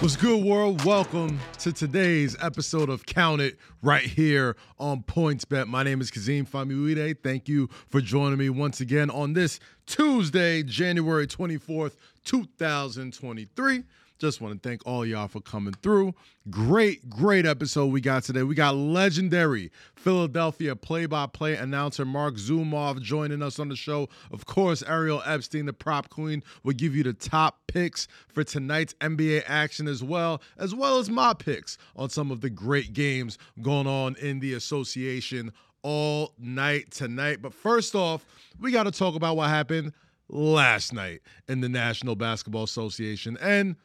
What's good, world? Welcome to today's episode of Count It right here on PointsBet. My name is Kazeem Famuyide. Thank you for joining me once again on this Tuesday, January 24th, 2023. Just want to thank all y'all for coming through. Great, great episode we got today. We got legendary Philadelphia play by play announcer Mark Zumoff joining us on the show. Of course, Ariel Epstein, the prop queen, will give you the top picks for tonight's NBA action as well, as well as my picks on some of the great games going on in the association all night tonight. But first off, we got to talk about what happened last night in the National Basketball Association. And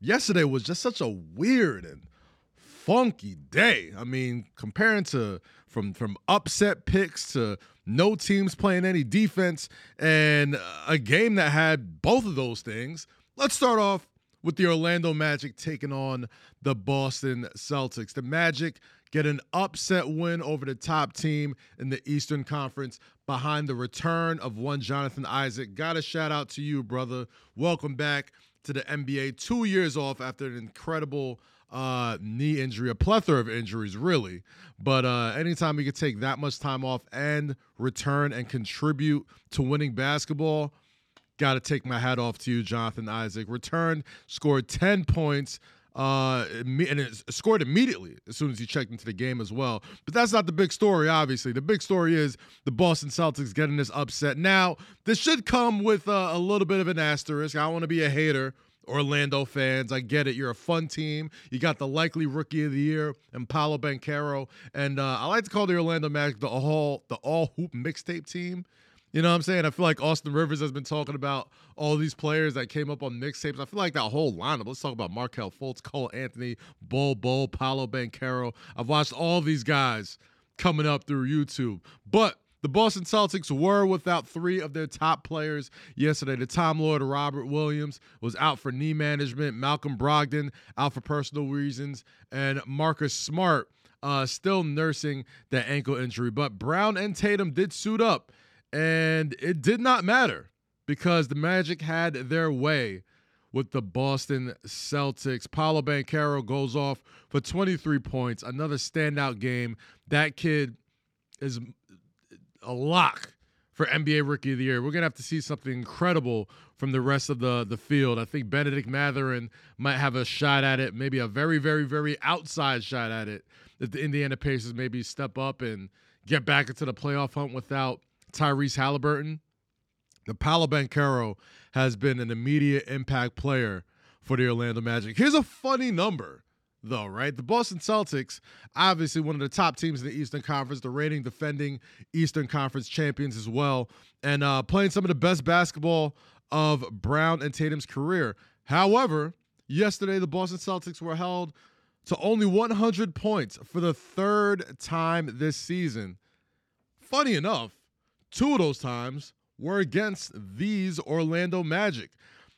yesterday was just such a weird and funky day. I mean, comparing to from from upset picks to no teams playing any defense and a game that had both of those things. Let's start off with the Orlando Magic taking on the Boston Celtics. The Magic get an upset win over the top team in the Eastern Conference behind the return of one Jonathan Isaac. Got a shout out to you, brother. Welcome back to the NBA, two years off after an incredible uh, knee injury, a plethora of injuries, really. But uh, anytime you could take that much time off and return and contribute to winning basketball, got to take my hat off to you, Jonathan Isaac. Returned, scored 10 points, uh, and it scored immediately as soon as he checked into the game as well. But that's not the big story, obviously. The big story is the Boston Celtics getting this upset. Now, this should come with a, a little bit of an asterisk. I don't want to be a hater. Orlando fans, I get it. You're a fun team. You got the likely rookie of the year, and Paolo Banchero, and uh, I like to call the Orlando Magic the all the all hoop mixtape team you know what I'm saying? I feel like Austin Rivers has been talking about all these players that came up on mixtapes. I feel like that whole lineup. Let's talk about Markelle Fultz, Cole Anthony, Bol Bol, Paolo Banchero. I've watched all these guys coming up through YouTube. But the Boston Celtics were without three of their top players yesterday. The Tom Lord Robert Williams was out for knee management. Malcolm Brogdon out for personal reasons, and Marcus Smart uh, still nursing that ankle injury. But Brown and Tatum did suit up and it did not matter because the Magic had their way with the Boston Celtics. Paolo Banchero goes off for 23 points, another standout game. That kid is a lock for NBA Rookie of the Year. We're gonna have to see something incredible from the rest of the the field. I think Bennedict Mathurin might have a shot at it, maybe a very, very, very outside shot at it. If the Indiana Pacers maybe step up and get back into the playoff hunt without Tyrese Halliburton, the Paolo Banchero has been an immediate impact player for the Orlando Magic. Here's a funny number, though, right? The Boston Celtics, obviously one of the top teams in the Eastern Conference, the reigning defending Eastern Conference champions as well, and uh, playing some of the best basketball of Brown and Tatum's career. However, yesterday the Boston Celtics were held to only 100 points for the third time this season. Funny enough, Two of those times were against these Orlando Magic.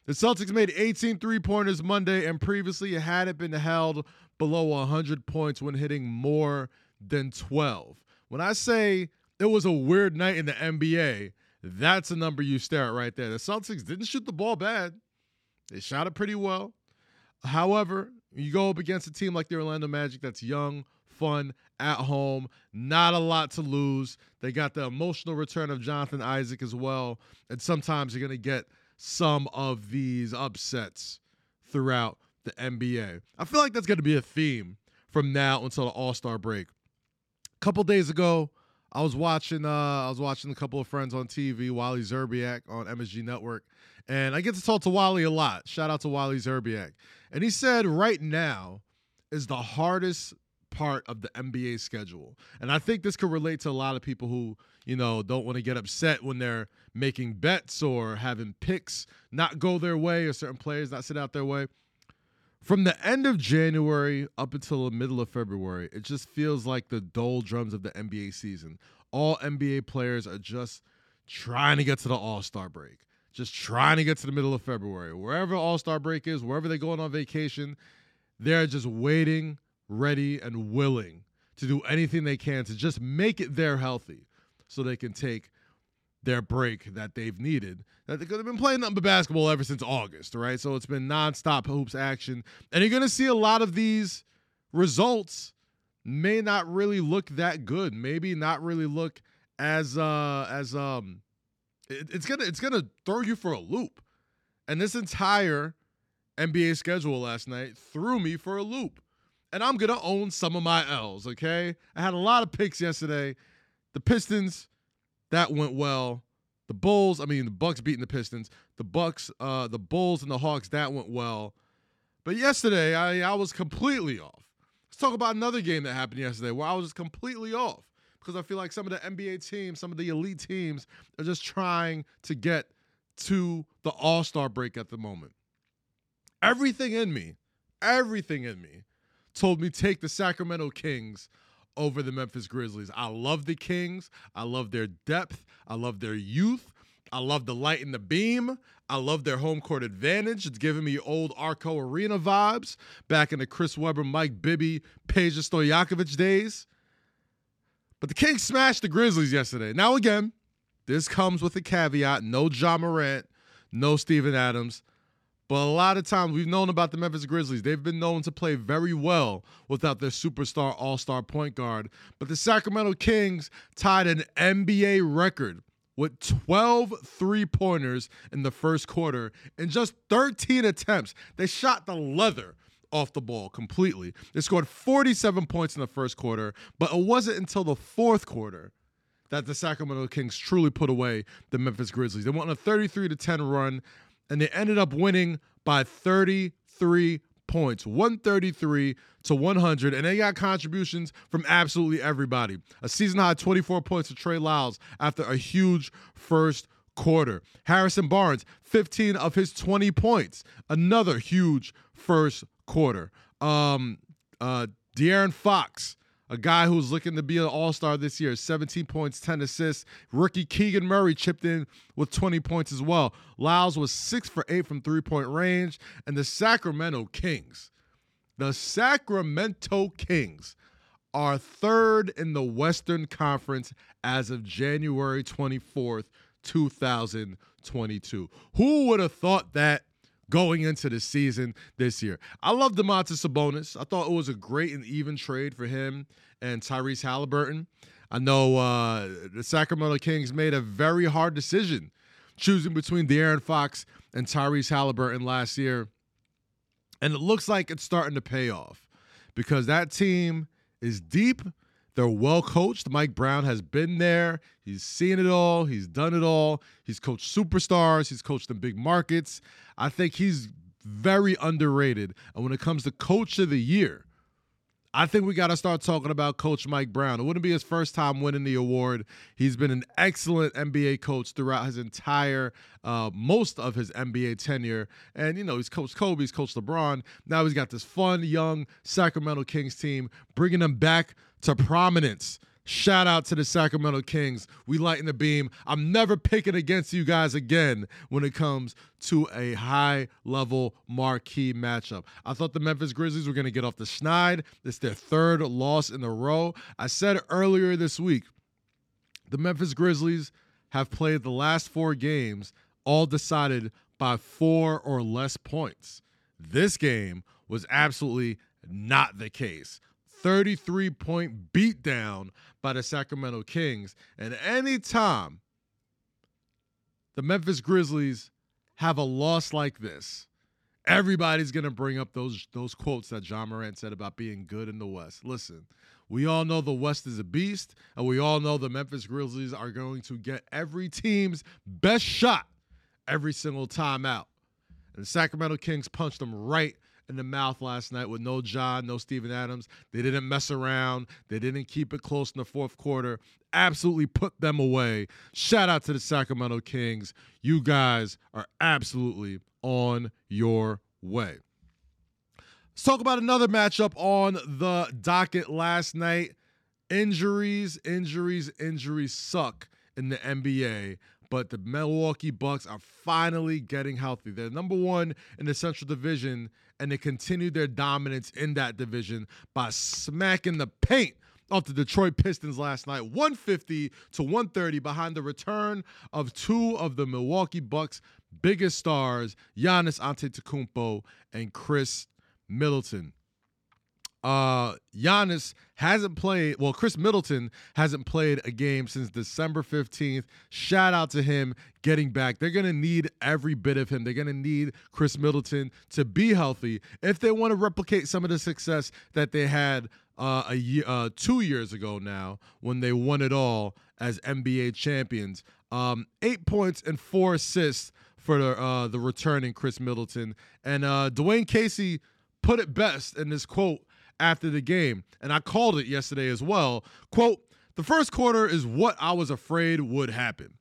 The Celtics made 18 three pointers Monday, and previously hadn't been held below 100 points when hitting more than 12. When I say it was a weird night in the NBA, that's a number you stare at right there. The Celtics didn't shoot the ball bad, they shot it pretty well. However, you go up against a team like the Orlando Magic that's young, fun, at home. Not a lot to lose. They got the emotional return of Jonathan Isaac as well. And sometimes you're going to get some of these upsets throughout the NBA. I feel like that's going to be a theme from now until the All Star break. A couple days ago, I was watching. Uh, I was watching a couple of friends on TV, Wally Szczerbiak on MSG Network, and I get to talk to Wally a lot. Shout out to Wally Szczerbiak, and he said right now is the hardest part of the NBA schedule. And I think this could relate to a lot of people who, you know, don't want to get upset when they're making bets or having picks not go their way or certain players not sit out their way. From the end of January up until the middle of February, it just feels like the doldrums of the NBA season. All NBA players are just trying to get to the All Star break, just trying to get to the middle of February. Wherever All Star break is, wherever they're going on vacation, they're just waiting ready, and willing to do anything they can to just make it there healthy so they can take their break that they've needed. That they've been playing nothing but basketball ever since August, right? So it's been nonstop hoops action, and you're gonna see a lot of these results may not really look that good. Maybe not really look as uh as um it, it's gonna it's gonna throw you for a loop. And this entire NBA schedule last night threw me for a loop. And I'm gonna own some of my L's, okay? I had a lot of picks yesterday. The Pistons, that went well. The Bulls, I mean the Bucks beating the Pistons. The Bucks, uh, the Bulls and the Hawks, that went well. But yesterday, I, I was completely off. Let's talk about another game that happened yesterday where I was just completely off because I feel like some of the NBA teams, some of the elite teams, are just trying to get to the All Star break at the moment. Everything in me, everything in me told me take the Sacramento Kings over the Memphis Grizzlies. I love the Kings. I love their depth. I love their youth. I love the light in the beam. I love their home court advantage. It's giving me old Arco Arena vibes back in the Chris Webber, Mike Bibby, Peja Stojakovic days. But the Kings smashed the Grizzlies yesterday. Now, again, this comes with a caveat no Ja Morant, no Steven Adams. But a lot of times we've known about the Memphis Grizzlies. They've been known to play very well without their superstar all star point guard. But the Sacramento Kings tied an NBA record with 12 three pointers in the first quarter in just 13 attempts. They shot the leather off the ball completely. They scored 47 points in the first quarter, but it wasn't until the fourth quarter that the Sacramento Kings truly put away the Memphis Grizzlies. They went on a 33 to 10 run and they ended up winning by 33 points 133 to 100 and they got contributions from absolutely everybody. A season high 24 points for trey lyles after a huge first quarter. Harrison barnes 15 of his 20 points. Another huge first quarter. Um uh de'aaron fox a guy who's looking to be an all star this year, 17 points, 10 assists. Rookie Keegan Murray chipped in with 20 points as well. Lyles was six for eight from three point range. And the Sacramento Kings, the Sacramento Kings are third in the Western Conference as of January 24th, 2022. Who would have thought that going into the season this year. I love Domantas Sabonis. I thought it was a great and even trade for him and Tyrese Halliburton. I know uh, the Sacramento Kings made a very hard decision choosing between De'Aaron Fox and Tyrese Halliburton last year. And it looks like it's starting to pay off because that team is deep they're well coached. Mike Brown has been there. He's seen it all. He's done it all. He's coached superstars. He's coached in big markets. I think he's very underrated. And when it comes to coach of the year, I think we got to start talking about Coach Mike Brown. It wouldn't be his first time winning the award. He's been an excellent NBA coach throughout his entire, uh, most of his NBA tenure. And, you know, he's coached Kobe, he's coached LeBron. Now he's got this fun, young Sacramento Kings team, bringing them back to prominence. Shout out to the Sacramento Kings. We lighten the beam. I'm never picking against you guys again when it comes to a high level marquee matchup. I thought the Memphis Grizzlies were going to get off the schneid. It's their third loss in a row. I said earlier this week the Memphis Grizzlies have played the last four games, all decided by four or less points. This game was absolutely not the case. 33 point beatdown by the Sacramento Kings. And anytime the Memphis Grizzlies have a loss like this, everybody's going to bring up those those quotes that Ja Morant said about being good in the West. Listen, we all know the West is a beast, and we all know the Memphis Grizzlies are going to get every team's best shot every single time out. And the Sacramento Kings punched them right in the mouth last night with no John, no Steven Adams. They didn't mess around. They didn't keep it close in the fourth quarter. Absolutely put them away. Shout out to the Sacramento Kings. You guys are absolutely on your way. Let's talk about another matchup on the docket last night. Injuries, injuries, injuries suck in the NBA but the Milwaukee Bucks are finally getting healthy. They're number one in the Central Division, and they continued their dominance in that division by smacking the paint off the Detroit Pistons last night, 150 to 130 behind the return of two of the Milwaukee Bucks' biggest stars, Giannis Antetokounmpo and Khris Middleton. Uh, Giannis hasn't played. Well, Khris Middleton hasn't played a game since December 15th. Shout out to him getting back. They're going to need every bit of him. They're going to need Khris Middleton to be healthy if they want to replicate some of the success that they had uh, a year, uh, two years ago now when they won it all as NBA champions. Um, eight points and four assists for the uh, the returning Khris Middleton and uh, Dwane Casey put it best in this quote after the game, and I called it yesterday as well. Quote, the first quarter is what I was afraid would happen.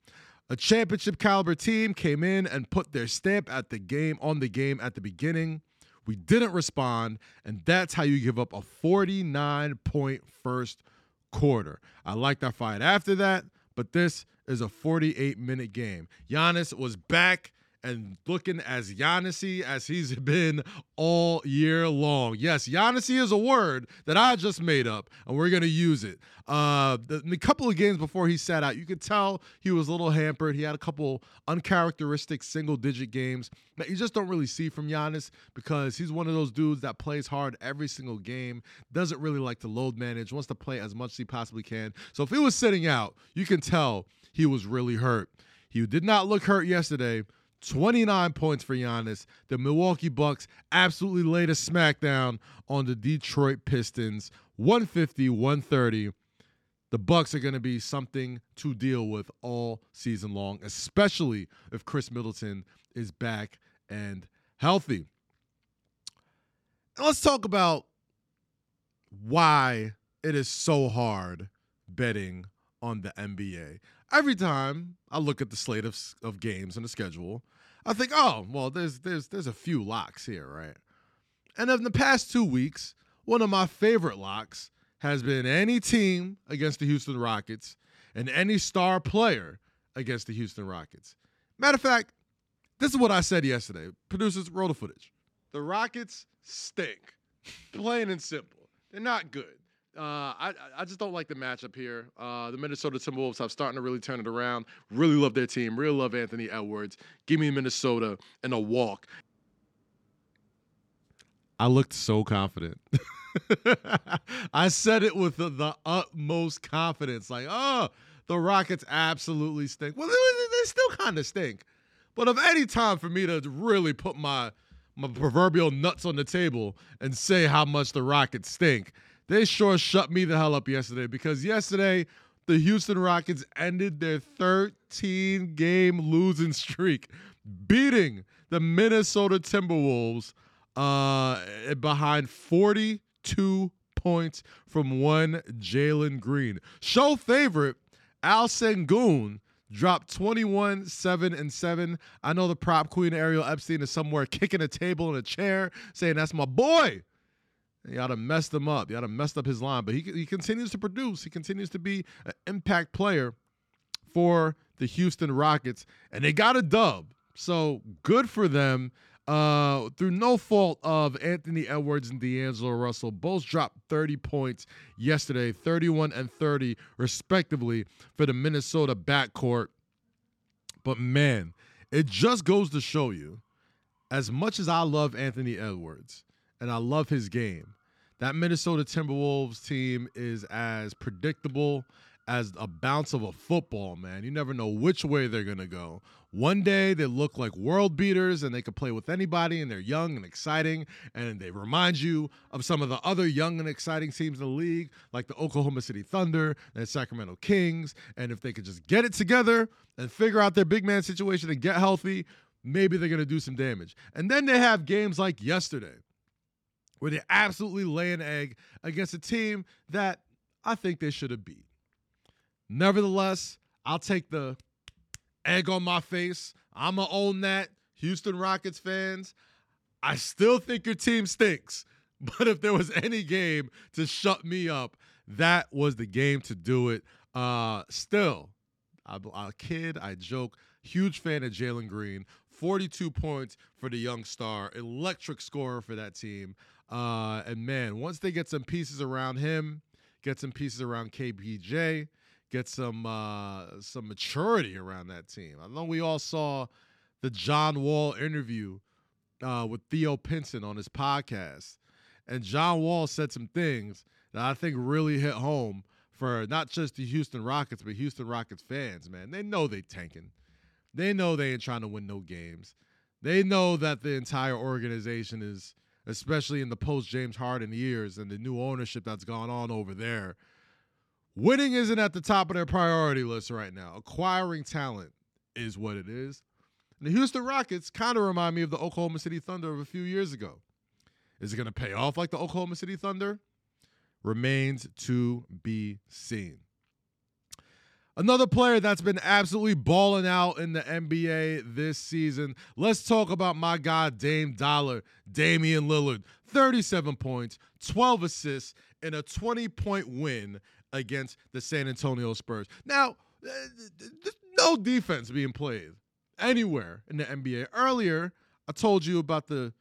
A championship caliber team came in and put their stamp at the game on the game at the beginning. We didn't respond, and that's how you give up a 49 point first quarter. I liked our fight after that, but this is a 48 minute game. Giannis was back and looking as Giannisy as he's been all year long. Yes, Giannisy is a word that I just made up, and we're gonna use it. Uh, the, the couple of games before he sat out, you could tell he was a little hampered. He had a couple uncharacteristic single-digit games that you just don't really see from Giannis because he's one of those dudes that plays hard every single game, doesn't really like to load manage, wants to play as much as he possibly can. So if he was sitting out, you can tell he was really hurt. He did not look hurt yesterday 29 points for Giannis. The Milwaukee Bucks absolutely laid a smackdown on the Detroit Pistons, 150, 130. The Bucks are going to be something to deal with all season long, especially if Khris Middleton is back and healthy. Let's talk about why it is so hard betting on the NBA. Every time I look at the slate of, of games and the schedule, I think, oh, well, there's there's there's a few locks here, right? And in the past two weeks, one of my favorite locks has been any team against the Houston Rockets and any star player against the Houston Rockets. Matter of fact, this is what I said yesterday. Producers, roll the footage. The Rockets stink, plain and simple. They're not good. Uh, I I just don't like the matchup here. Uh, the Minnesota Timberwolves have starting to really turn it around. Really love their team. Really love Anthony Edwards. Give me Minnesota and a walk. I looked so confident. I said it with the, the, utmost confidence. Like, oh, the Rockets absolutely stink. Well, they, they still kind of stink. But of any time for me to really put my my proverbial nuts on the table and say how much the Rockets stink, they sure shut me the hell up yesterday because yesterday the Houston Rockets ended their 13 game losing streak, beating the Minnesota Timberwolves uh, behind 42 points from one Jalen Green. Show favorite Al Sengun dropped 21, 7, and 7. I know the prop queen Ariel Epstein is somewhere kicking a table and a chair saying, That's my boy. You ought to mess them up. You ought to mess up his line. But he, he continues to produce. He continues to be an impact player for the Houston Rockets. And they got a dub. So good for them. Uh, through no fault of Anthony Edwards and D'Angelo Russell, both dropped 30 points yesterday, 31 and 30, respectively, for the Minnesota backcourt. But man, it just goes to show you, as much as I love Anthony Edwards, and I love his game. That Minnesota Timberwolves team is as predictable as a bounce of a football, man. You never know which way they're going to go. One day they look like world beaters and they can play with anybody and they're young and exciting and they remind you of some of the other young and exciting teams in the league, like the Oklahoma City Thunder and Sacramento Kings. And if they could just get it together and figure out their big man situation and get healthy, maybe they're going to do some damage. And then they have games like yesterday where they absolutely lay an egg against a team that I think they should have beat. Nevertheless, I'll take the egg on my face. I'm going to own that. Houston Rockets fans, I still think your team stinks. But if there was any game to shut me up, that was the game to do it. Uh, still, I'm a kid, I joke. Huge fan of Jalen Green. 42 points for the young star, electric scorer for that team. Uh, and man, once they get some pieces around him, get some pieces around KPJ, get some uh, some maturity around that team. I know we all saw the John Wall interview uh, with Theo Pinson on his podcast, and John Wall said some things that I think really hit home for not just the Houston Rockets, but Houston Rockets fans. Man, they know they tanking. They know they ain't trying to win no games. They know that the entire organization is, especially in the post James Harden years and the new ownership that's gone on over there. Winning isn't at the top of their priority list right now. Acquiring talent is what it is. And the Houston Rockets kind of remind me of the Oklahoma City Thunder of a few years ago. Is it going to pay off like the Oklahoma City Thunder? Remains to be seen. Another player that's been absolutely balling out in the NBA this season. Let's talk about my guy, Dame Dollar, Damian Lillard. 37 points, 12 assists, and a 20 point win against the San Antonio Spurs. Now, uh, there's no defense being played anywhere in the NBA. Earlier, I told you about the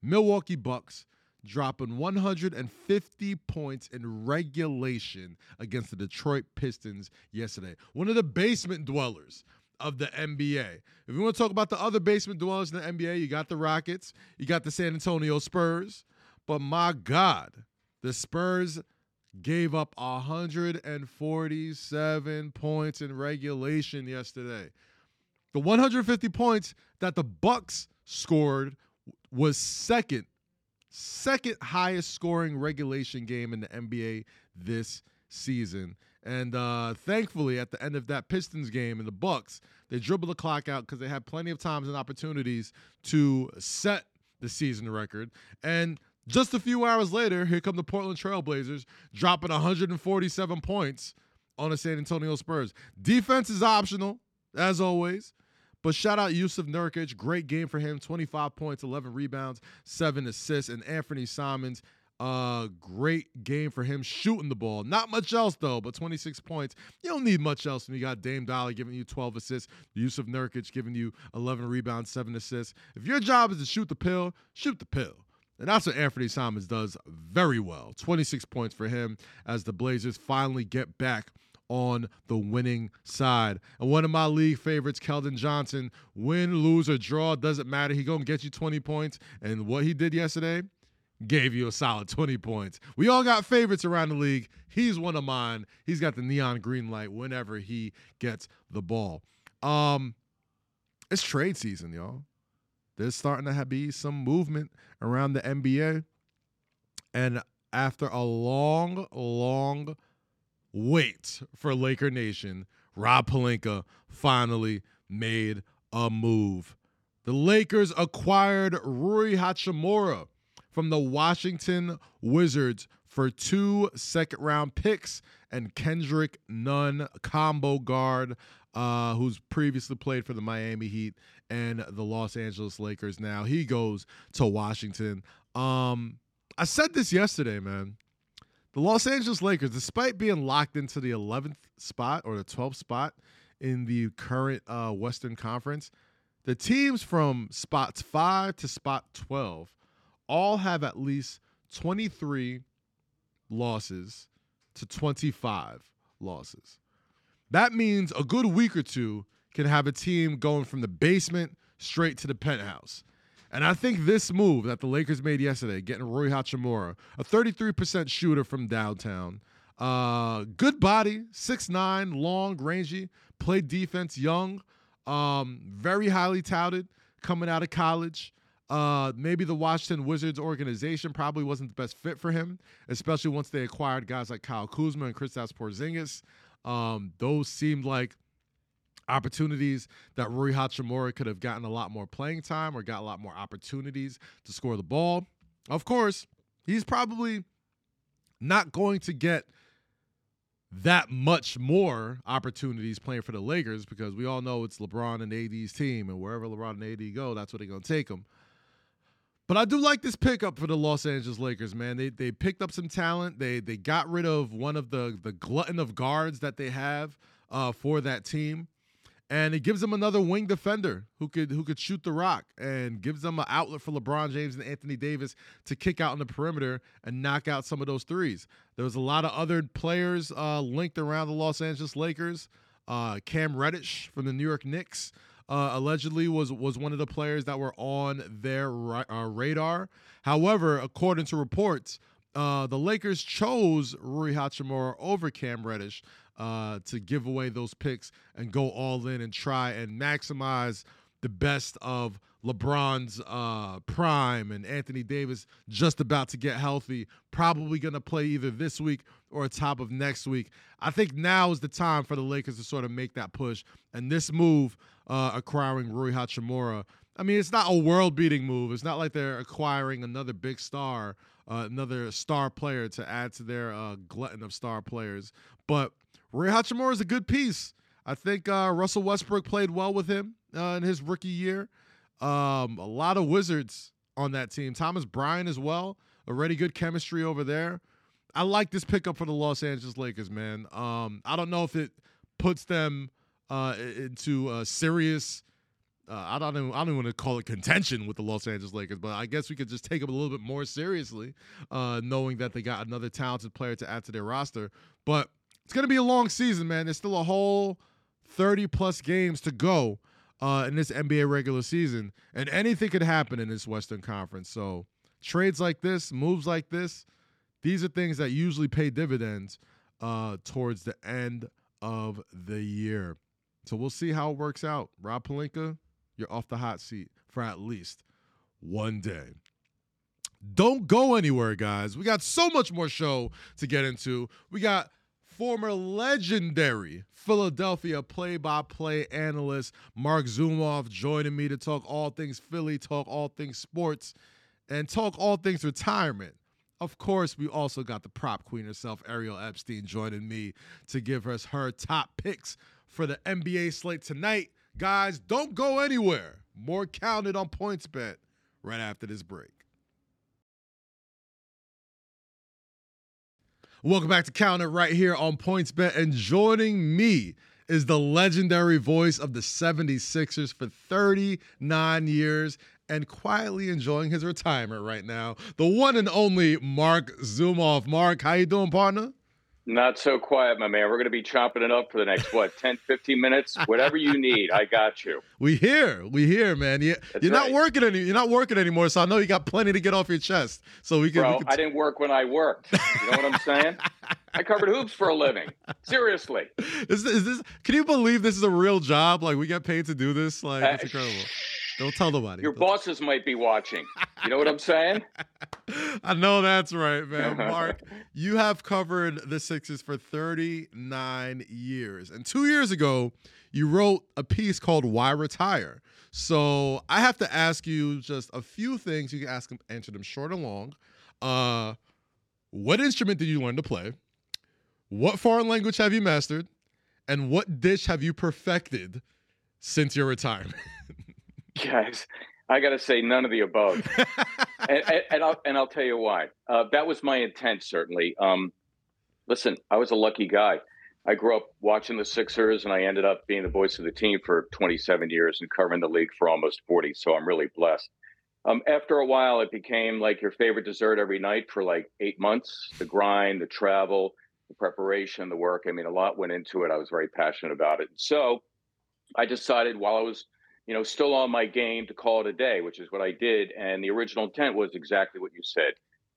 Milwaukee Bucks dropping 150 points in regulation against the Detroit Pistons yesterday. One of the basement dwellers of the NBA. If you want to talk about the other basement dwellers in the NBA, you got the Rockets, you got the San Antonio Spurs, but my God, the Spurs gave up 147 points in regulation yesterday. The 150 points that the Bucks scored was second second highest scoring regulation game in the NBA this season. And uh, thankfully, at the end of that Pistons game in the Bucks, they dribbled the clock out because they had plenty of times and opportunities to set the season record. And just a few hours later, here come the Portland Trailblazers dropping 147 points on the San Antonio Spurs. Defense is optional, as always. But shout out Jusuf Nurkic. Great game for him. 25 points, 11 rebounds, 7 assists. And Anthony Simons, uh, great game for him shooting the ball. Not much else, though, but 26 points. You don't need much else when you got Dame Dolly giving you 12 assists, Jusuf Nurkic giving you 11 rebounds, 7 assists. If your job is to shoot the pill, shoot the pill. And that's what Anthony Simons does very well. 26 points for him as the Blazers finally get back on the winning side. And one of my league favorites, Keldon Johnson, win, lose, or draw, doesn't matter. He gonna get you 20 points. And what he did yesterday gave you a solid 20 points. We all got favorites around the league. He's one of mine. He's got the neon green light whenever he gets the ball. Um, it's trade season, y'all. There's starting to be some movement around the NBA. And after a long, long wait for Laker Nation, Rob Pelinka finally made a move. The Lakers acquired Rui Hachimura from the Washington Wizards for two second round picks and Kendrick Nunn, combo guard, uh, who's previously played for the Miami Heat and the Los Angeles Lakers. Now he goes to Washington. Um, I said this yesterday, man. The Los Angeles Lakers, despite being locked into the 11th spot or the 12th spot in the current uh, Western Conference, the teams from spots 5 to spot 12 all have at least 23 losses to 25 losses. That means a good week or two can have a team going from the basement straight to the penthouse. And I think this move that the Lakers made yesterday, getting Rui Hachimura, a 33% shooter from downtown, uh, good body, six nine, long, rangy, played defense, young, um, very highly touted, coming out of college. Uh, maybe the Washington Wizards organization probably wasn't the best fit for him, especially once they acquired guys like Kyle Kuzma and Kristaps Porzingis. Um, those seemed like opportunities that Rui Hachimura could have gotten a lot more playing time or got a lot more opportunities to score the ball. Of course, he's probably not going to get that much more opportunities playing for the Lakers because we all know it's LeBron and AD's team, and wherever LeBron and AD go, that's where they're going to take them. But I do like this pickup for the Los Angeles Lakers, man. They they picked up some talent. They they got rid of one of the the glutton of guards that they have uh, for that team and it gives them another wing defender who could who could shoot the rock and gives them an outlet for LeBron James and Anthony Davis to kick out on the perimeter and knock out some of those threes. There was a lot of other players uh, linked around the Los Angeles Lakers. Uh, Cam Reddish from the New York Knicks uh, allegedly was was one of the players that were on their uh, radar. However, according to reports, uh, the Lakers chose Rui Hachimura over Cam Reddish uh, to give away those picks and go all in and try and maximize the best of LeBron's uh, prime and Anthony Davis just about to get healthy, probably going to play either this week or top of next week. I think now is the time for the Lakers to sort of make that push. And this move, uh, acquiring Rui Hachimura, I mean, it's not a world beating move. It's not like they're acquiring another big star, uh, another star player to add to their uh, glutton of star players. But Rui Hachimura is a good piece. I think uh, Russell Westbrook played well with him uh, in his rookie year. Um, a lot of Wizards on that team. Thomas Bryant as well. Already good chemistry over there. I like this pickup for the Los Angeles Lakers, man. Um, I don't know if it puts them uh, into a serious. Uh, I don't even, I don't even want to call it contention with the Los Angeles Lakers, but I guess we could just take them a little bit more seriously, uh, knowing that they got another talented player to add to their roster. But it's going to be a long season, man. There's still a whole 30 plus games to go uh, in this NBA regular season, and anything could happen in this Western Conference. So trades like this, moves like this, these are things that usually pay dividends uh, towards the end of the year. So we'll see how it works out. Rob Pelinka, you're off the hot seat for at least one day. Don't go anywhere, guys. We got so much more show to get into. We got former legendary Philadelphia play by play analyst Mark Zumoff joining me to talk all things Philly, talk all things sports, and talk all things retirement. Of course, we also got the prop queen herself, Ariel Epstein, joining me to give us her top picks for the NBA slate tonight. Guys, don't go anywhere. More Count It on PointsBet right after this break. Welcome back to Count It right here on PointsBet. And joining me is the legendary voice of the 76ers for 39 years and quietly enjoying his retirement right now, the one and only Mark Zumoff. Mark, how you doing, partner? Not so quiet, my man. We're going to be chopping it up for the next, what, 10, 15 minutes? Whatever you need, I got you. We here. We here, man. You, you're right. not working any, You're not working anymore, so I know you got plenty to get off your chest. So we can. Bro, we can t- I didn't work when I worked. You know what I'm saying? I covered hoops for a living. Seriously. Is, is this? Can you believe this is a real job? Like we get paid to do this? Like it's uh, incredible. Don't tell nobody. Your Don't bosses might be watching. You know what I'm saying? I know that's right, man. Mark, you have covered the Sixers for 39 years. And two years ago, you wrote a piece called Why Retire? So I have to ask you just a few things. You can ask them, answer them short or long. Uh, what instrument did you learn to play? What foreign language have you mastered? And what dish have you perfected since your retirement? guys, I got to say none of the above, and, and, and, I'll and I'll tell you why. Uh, that was my intent, certainly. Um, listen, I was a lucky guy. I grew up watching the Sixers, and I ended up being the voice of the team for 27 years and covering the league for almost 40. So I'm really blessed. Um, after a while, it became like your favorite dessert every night for like eight months. The grind, the travel, the preparation, the work. I mean, a lot went into it. I was very passionate about it. So I decided while I was you know, still on my game to call it a day, which is what I did. And the original intent was exactly what you said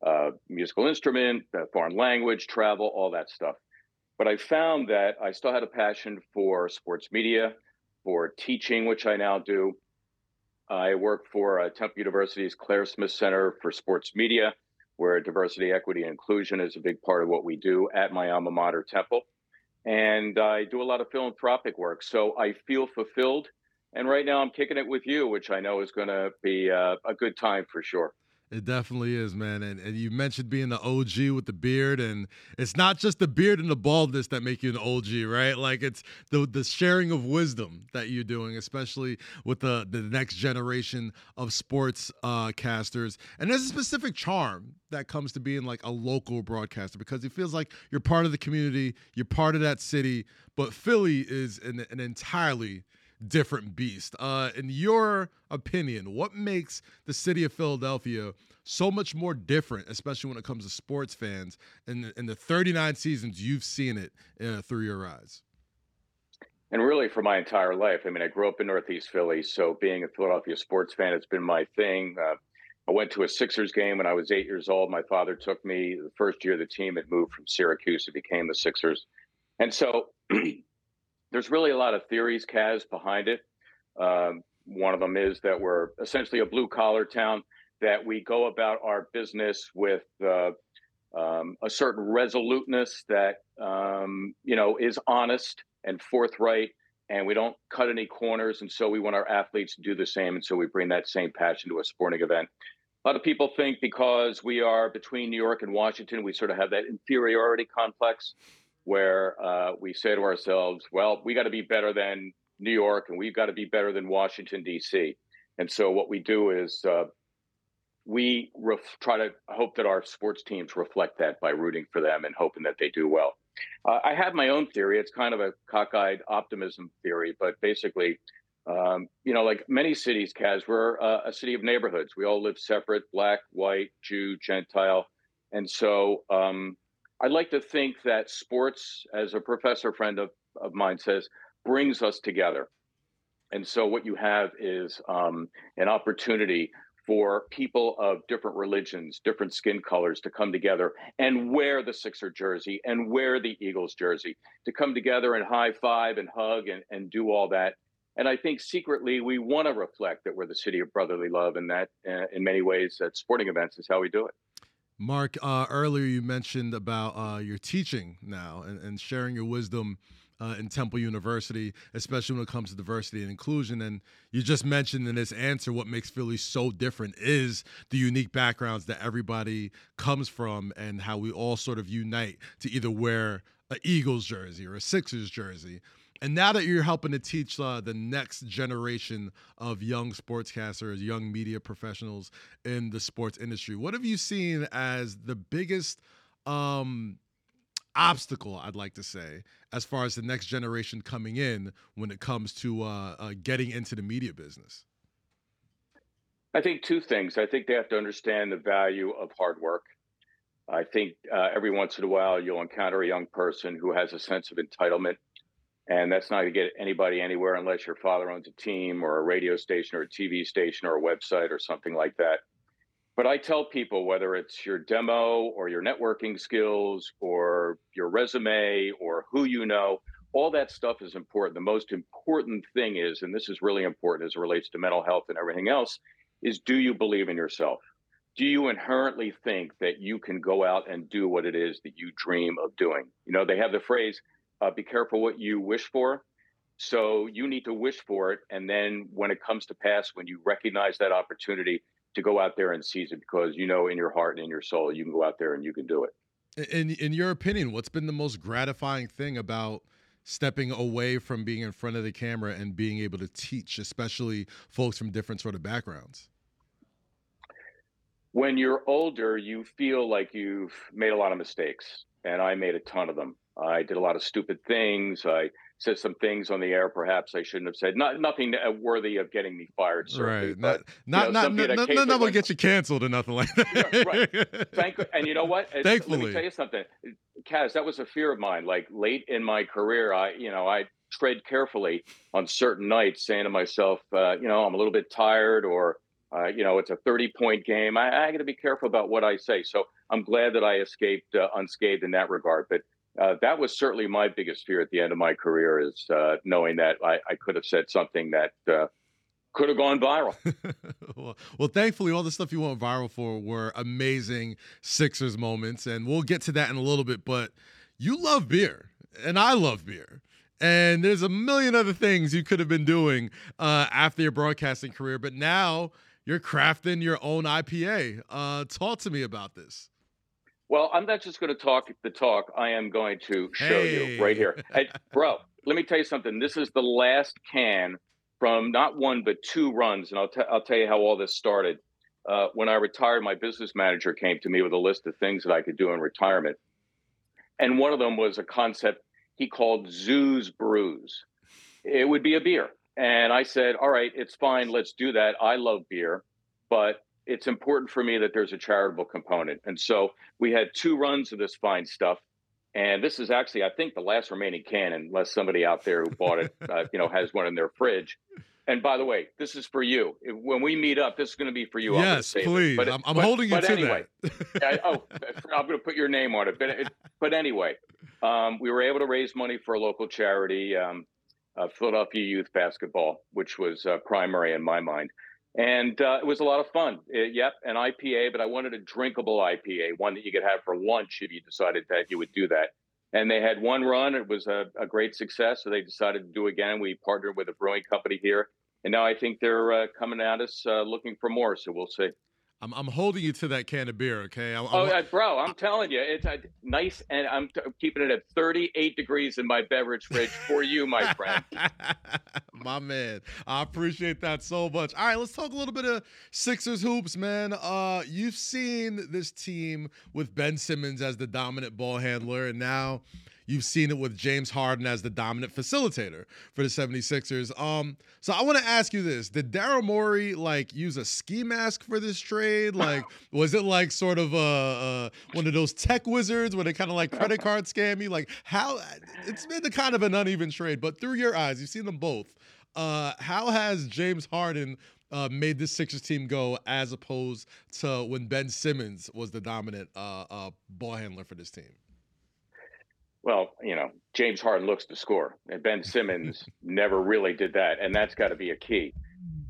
uh, musical instrument, uh, foreign language, travel, all that stuff. But I found that I still had a passion for sports media, for teaching, which I now do. I work for uh, Temple University's Claire Smith Center for Sports Media, where diversity, equity, and inclusion is a big part of what we do at my alma mater, Temple. And I do a lot of philanthropic work. So I feel fulfilled and right now, I'm kicking it with you, which I know is going to be uh, a good time for sure. It definitely is, man. And, and you mentioned being the OG with the beard, and it's not just the beard and the baldness that make you an OG, right? Like it's the the sharing of wisdom that you're doing, especially with the the next generation of sports uh, casters. And there's a specific charm that comes to being like a local broadcaster because it feels like you're part of the community, you're part of that city. But Philly is an, an entirely different beast. Uh, in your opinion, what makes the city of Philadelphia so much more different, especially when it comes to sports fans and in the 39 seasons you've seen it uh, through your eyes? And really, for my entire life, I mean, I grew up in Northeast Philly, so being a Philadelphia sports fan, it's been my thing. Uh, I went to a Sixers game when I was eight years old. My father took me the first year the team had moved from Syracuse, it became the Sixers. And so there's really a lot of theories, Kaz, behind it. Um, one of them is that we're essentially a blue collar town, that we go about our business with uh, um, a certain resoluteness that, um, you know, is honest and forthright and we don't cut any corners. And so we want our athletes to do the same. And so we bring that same passion to a sporting event. A lot of people think because we are between New York and Washington, we sort of have that inferiority complex where uh, we say to ourselves, well, we got to be better than New York and we've got to be better than Washington, D.C. And so what we do is uh, we ref- try to hope that our sports teams reflect that by rooting for them and hoping that they do well. Uh, I have my own theory. It's kind of a cockeyed optimism theory, but basically, um, you know, like many cities, Kaz, we're uh, a city of neighborhoods. We all live separate black, white, Jew, Gentile. And so um, I'd like to think that sports, as a professor friend of, of mine says, brings us together. And so what you have is um, an opportunity for people of different religions, different skin colors to come together and wear the Sixer jersey and wear the Eagles jersey, to come together and high five and hug and, and do all that. And I think secretly we want to reflect that we're the city of brotherly love, and that uh, in many ways, at sporting events is how we do it. Mark, uh, earlier you mentioned about uh, your teaching now and, and sharing your wisdom uh, in Temple University, especially when it comes to diversity and inclusion. And you just mentioned in this answer what makes Philly so different is the unique backgrounds that everybody comes from and how we all sort of unite to either wear an Eagles jersey or a Sixers jersey. And now that you're helping to teach uh, the next generation of young sportscasters, young media professionals in the sports industry, what have you seen as the biggest um, obstacle, I'd like to say, as far as the next generation coming in when it comes to uh, uh, getting into the media business? I think two things. I think they have to understand the value of hard work. I think uh, every once in a while you'll encounter a young person who has a sense of entitlement. And that's not going to get anybody anywhere unless your father owns a team or a radio station or a TV station or a website or something like that. But I tell people whether it's your demo or your networking skills or your resume or who you know, all that stuff is important. The most important thing is, and this is really important as it relates to mental health and everything else, is do you believe in yourself? Do you inherently think that you can go out and do what it is that you dream of doing? You know, they have the phrase, uh, be careful what you wish for. So you need to wish for it. And then when it comes to pass, when you recognize that opportunity, to go out there and seize it because you know in your heart and in your soul you can go out there and you can do it. In in your opinion, what's been the most gratifying thing about stepping away from being in front of the camera and being able to teach, especially folks from different sort of backgrounds? When you're older, you feel like you've made a lot of mistakes, and I made a ton of them. I did a lot of stupid things. I said some things on the air perhaps I shouldn't have said. Not nothing worthy of getting me fired. Certainly. Right. But, not you know, not not, not, not will get you canceled or nothing like that. right. Thank and you know what? Thankfully, let me tell you something, Kaz. That was a fear of mine. Like late in my career, I you know I tread carefully on certain nights, saying to myself, uh, you know, I'm a little bit tired or. Uh, you know, it's a 30 point game. I, I got to be careful about what I say. So I'm glad that I escaped uh, unscathed in that regard. But uh, that was certainly my biggest fear at the end of my career is uh, knowing that I, I, could have said something that uh, could have gone viral. well, well, thankfully, all the stuff you went viral for were amazing Sixers moments, and we'll get to that in a little bit. But you love beer, and I love beer. And there's a million other things you could have been doing uh, after your broadcasting career, but now you're crafting your own IPA. Uh, talk to me about this. Well, I'm not just going to talk the talk. I am going to show hey. you right here. Hey, bro, let me tell you something. This is the last can from not one but two runs, and I'll, t- I'll tell you how all this started. Uh, when I retired, my business manager came to me with a list of things that I could do in retirement, and one of them was a concept he called Zoos Brews. It would be a beer, And I said, all right, it's fine. Let's do that. I love beer, but it's important for me that there's a charitable component. And so we had two runs of this fine stuff. And this is actually, I think, the last remaining can, unless somebody out there who bought it, uh, you know, has one in their fridge. And by the way, this is for you. When we meet up, this is going to be for you. Yes, please. But, I'm, I'm but, holding but you to anyway, that. I, oh, I'm going to put your name on it. But it, but anyway, um, we were able to raise money for a local charity, um, uh, Philadelphia Youth Basketball, which was uh, primary in my mind. And uh, it was a lot of fun. It, uh, yep, an IPA, but I wanted a drinkable IPA, one that you could have for lunch if you decided that you would do that. And they had one run. It was a, a great success. So they decided to do again. We partnered with a brewing company here. And now I think they're uh, coming at us uh, looking for more. So we'll see. I'm, I'm holding you to that can of beer, okay? I'm, oh, I'm, bro, I'm telling you, it's uh, nice, and I'm t- keeping it at 38 degrees in my beverage fridge for you, my friend. my man, I appreciate that so much. All right, let's talk a little bit of Sixers hoops, man. Uh, you've seen this team with Ben Simmons as the dominant ball handler, and now You've seen it with James Harden as the dominant facilitator for the 76ers. Um, so I want to ask you this. Did Daryl Morey like use a ski mask for this trade? Like, was it like sort of uh, one of those tech wizards where they kind of like credit card scam you? Like how it's been the kind of an uneven trade, but through your eyes, you've seen them both. Uh, how has James Harden uh, made this Sixers team go as opposed to when Ben Simmons was the dominant uh, uh, ball handler for this team? Well, you know, James Harden looks to score, and Ben Simmons never really did that, and that's got to be a key.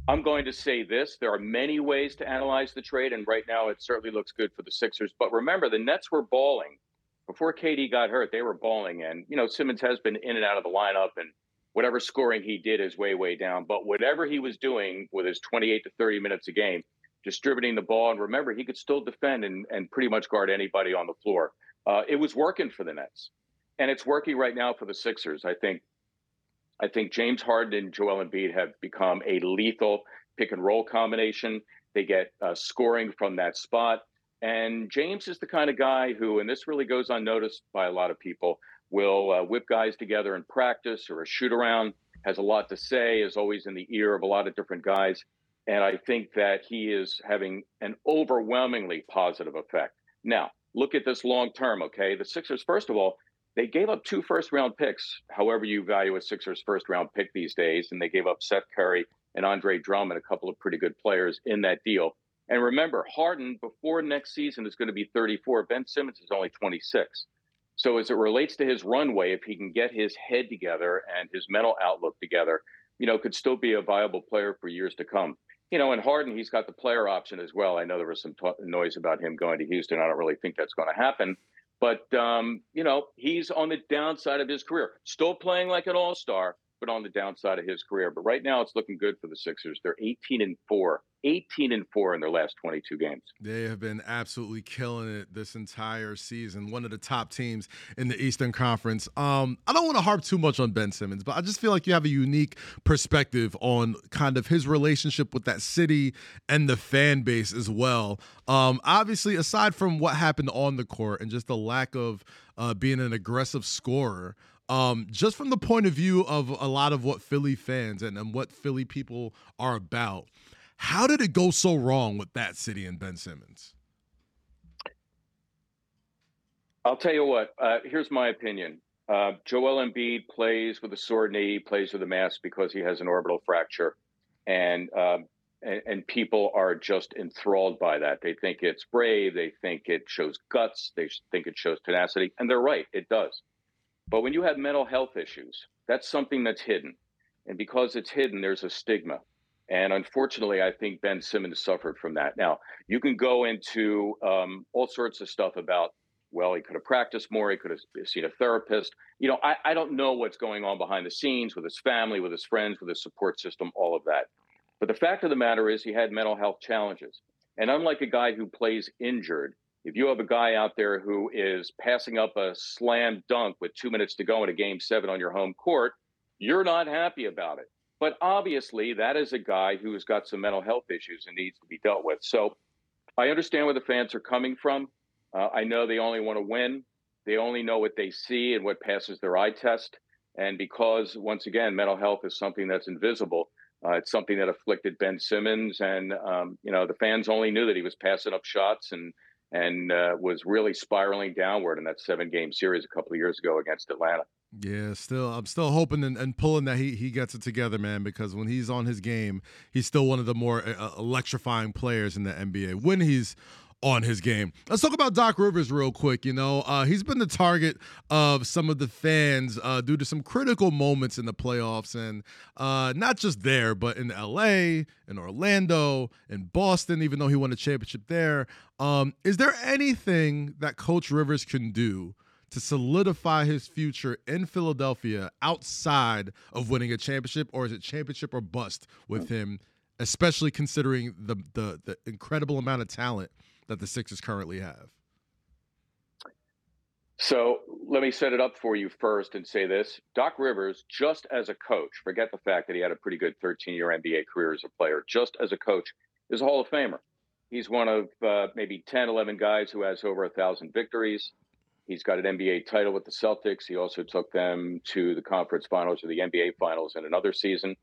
I'm going to say this: there are many ways to analyze the trade, and right now it certainly looks good for the Sixers. But remember, the Nets were balling before KD got hurt. They were balling, and you know Simmons has been in and out of the lineup, and whatever scoring he did is way, way down. But whatever he was doing with his 28 to 30 minutes a game, distributing the ball, and remember, he could still defend and, and pretty much guard anybody on the floor. Uh, it was working for the Nets and it's working right now for the Sixers. I think I think James Harden and Joel Embiid have become a lethal pick and roll combination. They get uh, scoring from that spot. And James is the kind of guy who, and this really goes unnoticed by a lot of people, will uh, whip guys together in practice or a shoot around, has a lot to say, is always in the ear of a lot of different guys. And I think that he is having an overwhelmingly positive effect. Now, look at this long term, okay? The Sixers, first of all, they gave up two first round picks, however you value a Sixers first round pick these days, and they gave up Seth Curry and Andre Drummond, a couple of pretty good players in that deal. And remember, Harden before next season is going to be 34. Ben Simmons is only 26. So as it relates to his runway, if he can get his head together and his mental outlook together, you know, could still be a viable player for years to come. You know, and Harden, he's got the player option as well. I know there was some t- noise about him going to Houston. I don't really think that's going to happen. But um, you know, he's on the downside of his career. Still playing like an all-star, but on the downside of his career. But right now, it's looking good for the Sixers. They're 18 and four, 18 and four in their last 22 games. They have been absolutely killing it this entire season. One of the top teams in the Eastern Conference. Um, I don't want to harp too much on Ben Simmons, but I just feel like you have a unique perspective on kind of his relationship with that city and the fan base as well. Um, obviously, aside from what happened on the court and just the lack of uh, being an aggressive scorer. Um, just from the point of view of a lot of what Philly fans and, and what Philly people are about, how did it go so wrong with that city and Ben Simmons? I'll tell you what. Uh, here's my opinion. Uh, Joel Embiid plays with a sore knee, plays with a mask because he has an orbital fracture, and, uh, and and people are just enthralled by that. They think it's brave. They think it shows guts. They think it shows tenacity, and they're right. It does. But when you have mental health issues, that's something that's hidden. And because it's hidden, there's a stigma. And unfortunately, I think Ben Simmons suffered from that. Now, you can go into um, all sorts of stuff about, well, he could have practiced more, he could have seen a therapist. You know, I, I don't know what's going on behind the scenes with his family, with his friends, with his support system, all of that. But the fact of the matter is, he had mental health challenges. And unlike a guy who plays injured, if you have a guy out there who is passing up a slam dunk with two minutes to go in a game seven on your home court, you're not happy about it. But obviously, that is a guy who's got some mental health issues and needs to be dealt with. So I understand where the fans are coming from. Uh, I know they only want to win, they only know what they see and what passes their eye test. And because, once again, mental health is something that's invisible, uh, it's something that afflicted Ben Simmons, and um, you know the fans only knew that he was passing up shots and and uh, was really spiraling downward in that seven game series a couple of years ago against Atlanta. Yeah, still, I'm still hoping and, and, pulling that he he gets it together, man. Because when he's on his game, he's still one of the more uh, electrifying players in the NBA. When he's on his game. Let's talk about Doc Rivers real quick. You know, uh, he's been the target of some of the fans uh, due to some critical moments in the playoffs, and uh, not just there, but in L.A., in Orlando, in Boston. Even though he won a championship there, um, is there anything that Coach Rivers can do? To solidify his future in Philadelphia outside of winning a championship, or is it championship or bust with him especially considering the, the the incredible amount of talent that the Sixers currently have? So let me set it up for you first and say this. Doc Rivers, just as a coach, forget the fact that he had a pretty good 13 year NBA career as a player, just as a coach, is a Hall of Famer. He's one of uh, maybe 10, 11 guys who has over a thousand victories. He's got an NBA title with the Celtics. He also took them to the conference finals or the NBA finals in another season.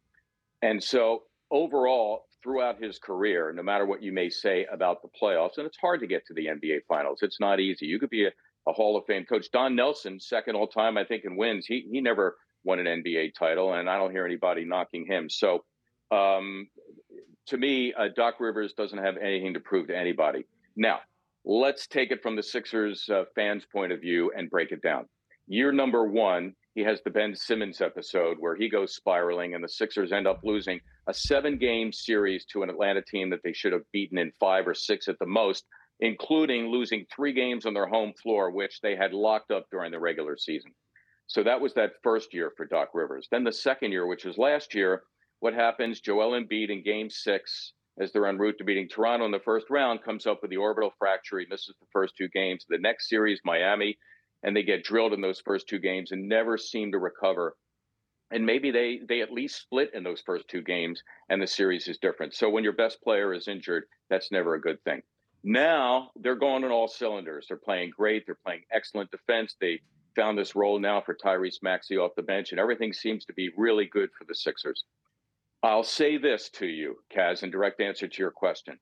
And so overall, throughout his career, no matter what you may say about the playoffs, and it's hard to get to the NBA finals. It's not easy. You could be a, a Hall of Fame coach. Don Nelson, second all time, I think, in wins. He he never won an NBA title, and I don't hear anybody knocking him. So, um, to me, uh, Doc Rivers doesn't have anything to prove to anybody. Now, let's take it from the Sixers uh, fans' point of view and break it down. Year number one, he has the Ben Simmons episode where he goes spiraling, and the Sixers end up losing a seven game series to an Atlanta team that they should have beaten in five or six at the most, including losing three games on their home floor, which they had locked up during the regular season. So that was that first year for Doc Rivers. Then the second year, which was last year, what happens? Joel Embiid in game six, as they're en route to beating Toronto in the first round, comes up with the orbital fracture. He misses the first two games. The next series, Miami, and they get drilled in those first two games and never seem to recover. And maybe they they at least split in those first two games and the series is different. So when your best player is injured that's never a good thing. Now they're going on all cylinders. They're playing great. They're playing excellent defense. They found this role now for Tyrese Maxey off the bench and everything seems to be really good for the Sixers I'll say this to you Kaz in direct answer to your question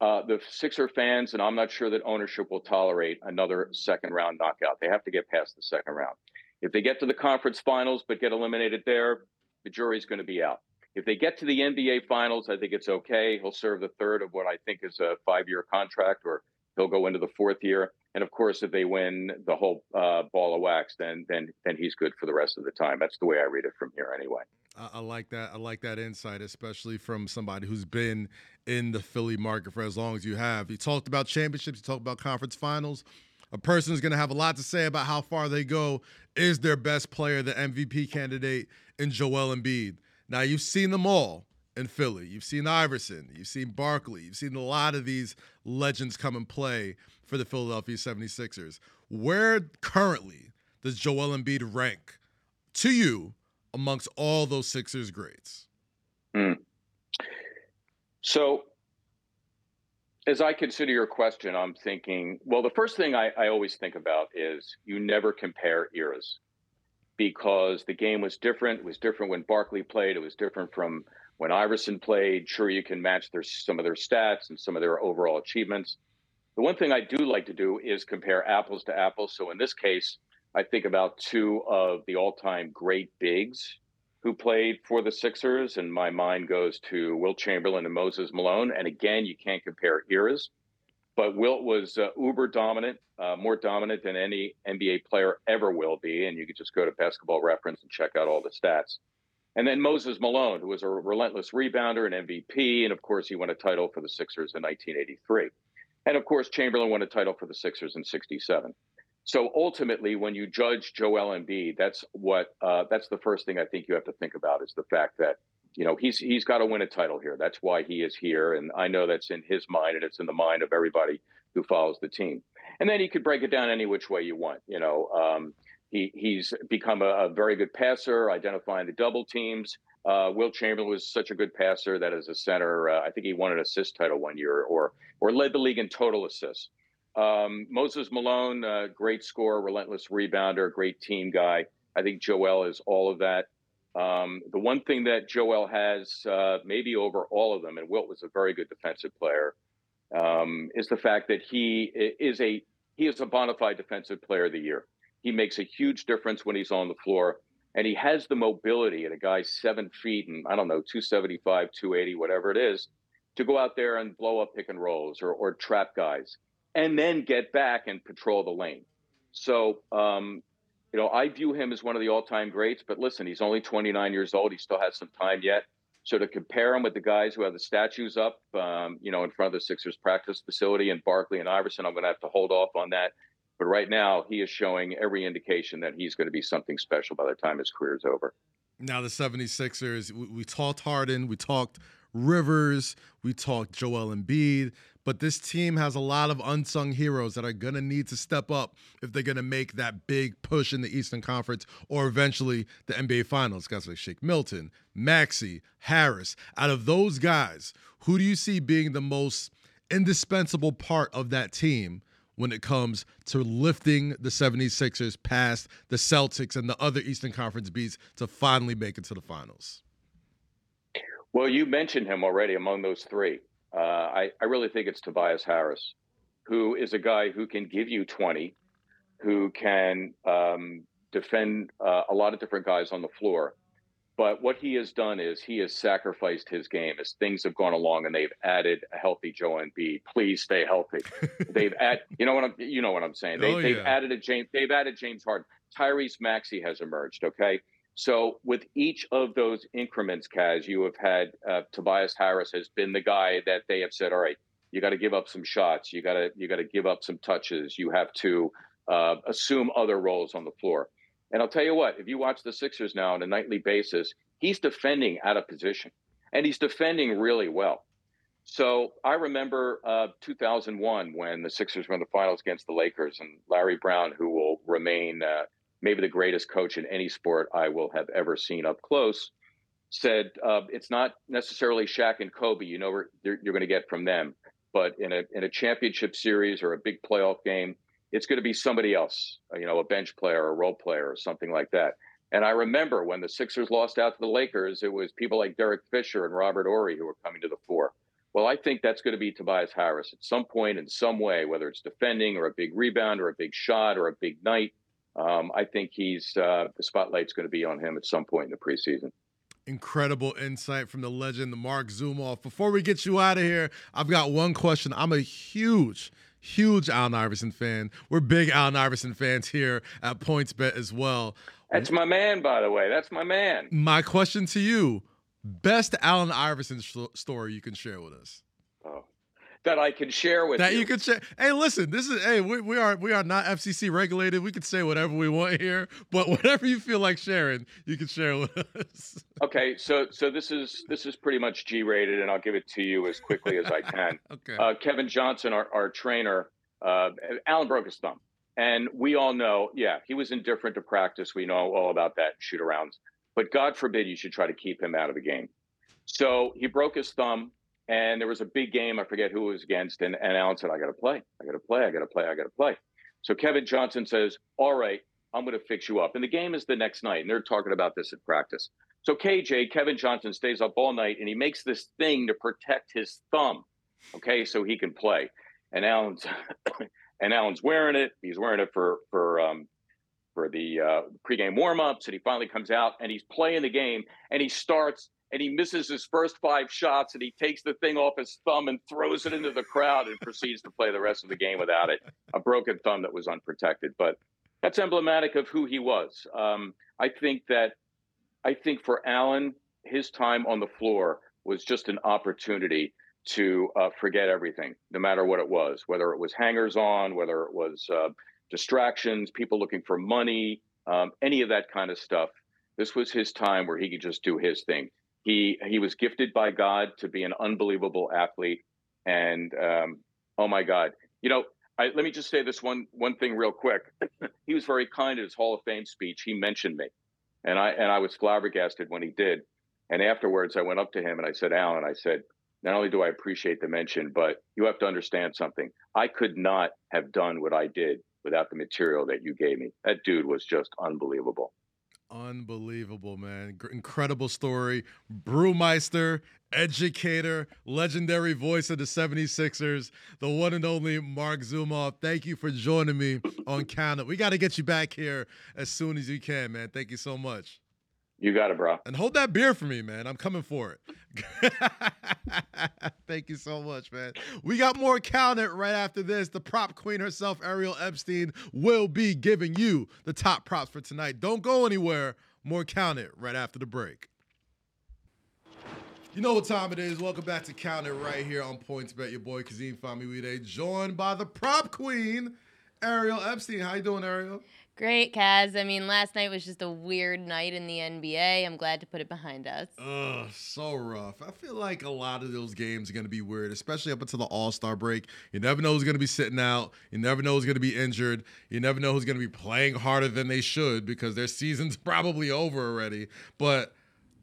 uh, the Sixer fans and I'm not sure that ownership will tolerate another second round knockout they have to get past the second round if they get to the conference finals but get eliminated there, the jury's going to be out. If they get to the NBA finals, I think it's okay. He'll serve the third of what I think is a five year contract, or he'll go into the fourth year. And of course, if they win the whole uh, ball of wax, then then then he's good for the rest of the time. That's the way I read it from here, anyway. I, I like that. I like that insight, especially from somebody who's been in the Philly market for as long as you have. You talked about championships. You talked about conference finals a person is going to have a lot to say about how far they go is their best player, the MVP candidate in Joel Embiid. Now you've seen them all in Philly. You've seen Iverson, you've seen Barkley, you've seen a lot of these legends come and play for the Philadelphia 76ers. Where currently does Joel Embiid rank to you amongst all those Sixers greats? Mm. So as I consider your question, I'm thinking, well, the first thing I, I, always think about is you never compare eras because the game was different. It was different when Barkley played. It was different from when Iverson played. Sure, you can match their some of their stats and some of their overall achievements. The one thing I do like to do is compare apples to apples. So in this case, I think about two of the all-time great bigs who played for the Sixers, and my mind goes to Wilt Chamberlain and Moses Malone. And again, you can't compare eras, but Wilt was uh, uber dominant, uh, more dominant than any NBA player ever will be. And you could just go to Basketball Reference and check out all the stats. And then Moses Malone, who was a relentless rebounder and MVP, and of course he won a title for the Sixers in 1983. And of course Chamberlain won a title for the Sixers in '67. So ultimately, when you judge Joel Embiid, that's what uh, that's the first thing I think you have to think about is the fact that you know he's he's got to win a title here. That's why he is here, and I know that's in his mind, and it's in the mind of everybody who follows the team. And then you could break it down any which way you want. You know, um, he he's become a, a, very good passer, identifying the double teams. Uh, Wilt Chamberlain was such a good passer that as a center, uh, I think he won an assist title one year, or or led the league in total assists. Um, Moses Malone, uh, great scorer, relentless rebounder, great team guy. I think Joel is all of that. Um, the one thing that Joel has, uh, maybe over all of them, and Wilt was a very good defensive player, um, is the fact that he is a he is a bona fide defensive player of the year. He makes a huge difference when he's on the floor, and he has the mobility at a guy seven feet and I don't know 275, 280, whatever it is, to go out there and blow up pick and rolls or, or trap guys, and then get back and patrol the lane. So um, you know, I view him as one of the all-time greats. But listen, he's only 29 years old. He still has some time yet. So to compare him with the guys who have the statues up, um, you know, in front of the Sixers practice facility and Barkley and Iverson, I'm going to have to hold off on that. But right now, he is showing every indication that he's going to be something special by the time his career is over. Now, the 76ers, we, we talked Harden, we talked Rivers, we talked Joel Embiid, but this team has a lot of unsung heroes that are going to need to step up if they're going to make that big push in the Eastern Conference or eventually the NBA Finals. Guys like Shake Milton, Maxey, Harris. Out of those guys, who do you see being the most indispensable part of that team when it comes to lifting the 76ers past the Celtics and the other Eastern Conference beats to finally make it to the finals? Well, you mentioned him already among those three. Uh, I, I really think it's Tobias Harris, who is a guy who can give you 20, who can um, defend uh, a lot of different guys on the floor. But what he has done is he has sacrificed his game as things have gone along, and they've added a healthy Joe Embiid. Please stay healthy. they've add, you know what I'm, you know what I'm saying. They, oh, they've yeah. added a James, they've added James Harden. Tyrese Maxey has emerged. Okay, so with each of those increments, Kaz, you have had uh, Tobias Harris has been the guy that they have said, all right, you got to give up some shots, you got to you got to give up some touches, you have to uh, assume other roles on the floor. And I'll tell you what, if you watch the Sixers now on a nightly basis, he's defending out of position, and he's defending really well. So I remember uh, 2001 when the Sixers were in the finals against the Lakers, and Larry Brown, who will remain uh, maybe the greatest coach in any sport I will have ever seen up close, said uh, it's not necessarily Shaq and Kobe. You know, you're, going to get from them, but in a in a championship series or a big playoff game, it's going to be somebody else. You know, a bench player, or a role player, or something like that. And I remember when the Sixers lost out to the Lakers, it was people like Derek Fisher and Robert Horry who were coming to the fore. Well, I think that's going to be Tobias Harris at some point in some way, whether it's defending or a big rebound or a big shot or a big night um, I think he's uh, the spotlight's going to be on him at some point in the preseason. Incredible insight from the legend, the Mark Zumoff. Before we get you out of here, I've got one question. I'm a huge, huge Allen Iverson fan. We're big Allen Iverson fans here at PointsBet as well. That's my man, by the way. That's my man. My question to you: best Allen Iverson story you can share with us? Oh, that I can share with you. that you. you can share. Hey, listen, this is hey, we, we are we are not FCC regulated. We can say whatever we want here, but whatever you feel like sharing, you can share with us. Okay, so so this is this is pretty much G rated, and I'll give it to you as quickly as I can. okay. Uh, Kevin Johnson, our our trainer, uh, Allen broke his thumb, and we all know, yeah, he was indifferent to practice. We know all about that shoot arounds, but God forbid you should try to keep him out of the game. So he broke his thumb and there was a big game. I forget who it was against. And, and Allen said, I got to play. I got to play. I got to play. I got to play. So Kevin Johnson says, All right, I'm going to fix you up. And the game is the next night. And they're talking about this at practice. So KJ, Kevin Johnson stays up all night and he makes this thing to protect his thumb. Okay. So he can play. And Allen's, and Allen's wearing it. He's wearing it for, for, um, for the uh, pregame warmups, and he finally comes out and he's playing the game, and he starts and he misses his first five shots and he takes the thing off his thumb and throws it into the crowd and proceeds to play the rest of the game without it. A broken thumb that was unprotected. But that's emblematic of who he was. Um, I think that I think for Allen, his time on the floor was just an opportunity to uh, forget everything, no matter what it was, whether it was hangers on, whether it was uh, distractions, people looking for money, um, any of that kind of stuff. This was his time where he could just do his thing. He he was gifted by God to be an unbelievable athlete, and um, oh my God, you know. I, let me just say this one one thing real quick. he was very kind in his Hall of Fame speech. He mentioned me, and I and I was flabbergasted when he did. And afterwards, I went up to him and I said, Allen, I said, not only do I appreciate the mention, but you have to understand something. I could not have done what I did without the material that you gave me. That dude was just unbelievable. Unbelievable, man. Incredible story. Brewmeister, educator, legendary voice of the 76ers, the one and only Mark Zumoff. Thank you for joining me on Count It. We got to get you back here as soon as you can, man. Thank you so much. You got it, bro. And hold that beer for me, man. I'm coming for it. Thank you so much, man. We got more Count It right after this. The prop queen herself, Ariel Epstein, will be giving you the top props for tonight. Don't go anywhere. More Count It right after the break. You know what time it is. Welcome back to Count It right here on PointsBet. Your boy Kazeem Famuyide, joined by the prop queen, Ariel Epstein. How you doing, Ariel? Great, Kaz. I mean, last night was just a weird night in the NBA. I'm glad to put it behind us. Ugh, so rough. I feel like a lot of those games are going to be weird, especially up until the All Star break. You never know who's going to be sitting out. You never know who's going to be injured. You never know who's going to be playing harder than they should because their season's probably over already. But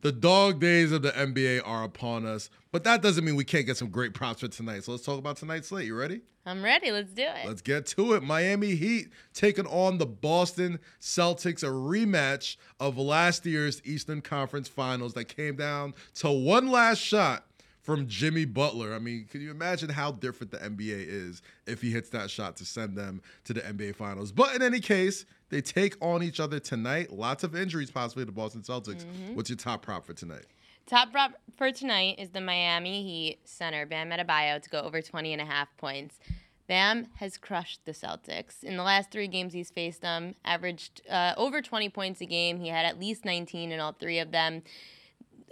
the dog days of the NBA are upon us, but that doesn't mean we can't get some great props for tonight. So let's talk about tonight's slate. You ready? I'm ready. Let's do it. Let's get to it. Miami Heat taking on the Boston Celtics, a rematch of last year's Eastern Conference Finals that came down to one last shot from Jimmy Butler. I mean, can you imagine how different the NBA is if he hits that shot to send them to the NBA Finals? But in any case, they take on each other tonight. Lots of injuries possibly to Boston Celtics. Mm-hmm. What's your top prop for tonight? Top prop for tonight is the Miami Heat center, Bam Adebayo, to go over 20 and a half points. Bam has crushed the Celtics. In the last three games he's faced them, averaged uh, over 20 points a game. He had at least 19 in all three of them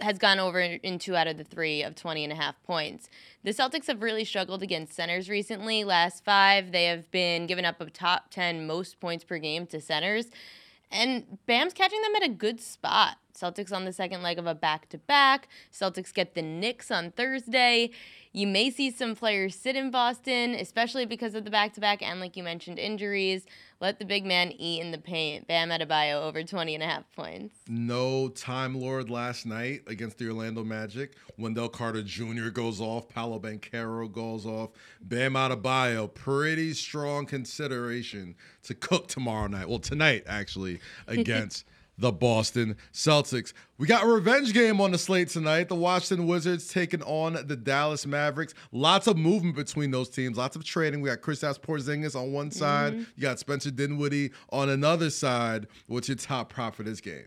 has gone over in two out of the three of 20 and a half points. The Celtics have really struggled against centers recently. Last five, they have been giving up a top 10 most points per game to centers. And Bam's catching them at a good spot. Celtics on the second leg of a back to back. Celtics get the Knicks on Thursday. You may see some players sit in Boston, especially because of the back to back and, like you mentioned, injuries. Let the big man eat in the paint. Bam Adebayo over 20 and a half points. No Time Lord last night against the Orlando Magic. Wendell Carter Jr. goes off. Paolo Banchero goes off. Bam Adebayo, pretty strong consideration to cook tomorrow night. Well, tonight, actually, against the Boston Celtics. We got a revenge game on the slate tonight. The Washington Wizards taking on the Dallas Mavericks. Lots of movement between those teams. Lots of trading. We got Kristaps Porzingis on one side. Mm-hmm. You got Spencer Dinwiddie on another side. What's your top prop for this game?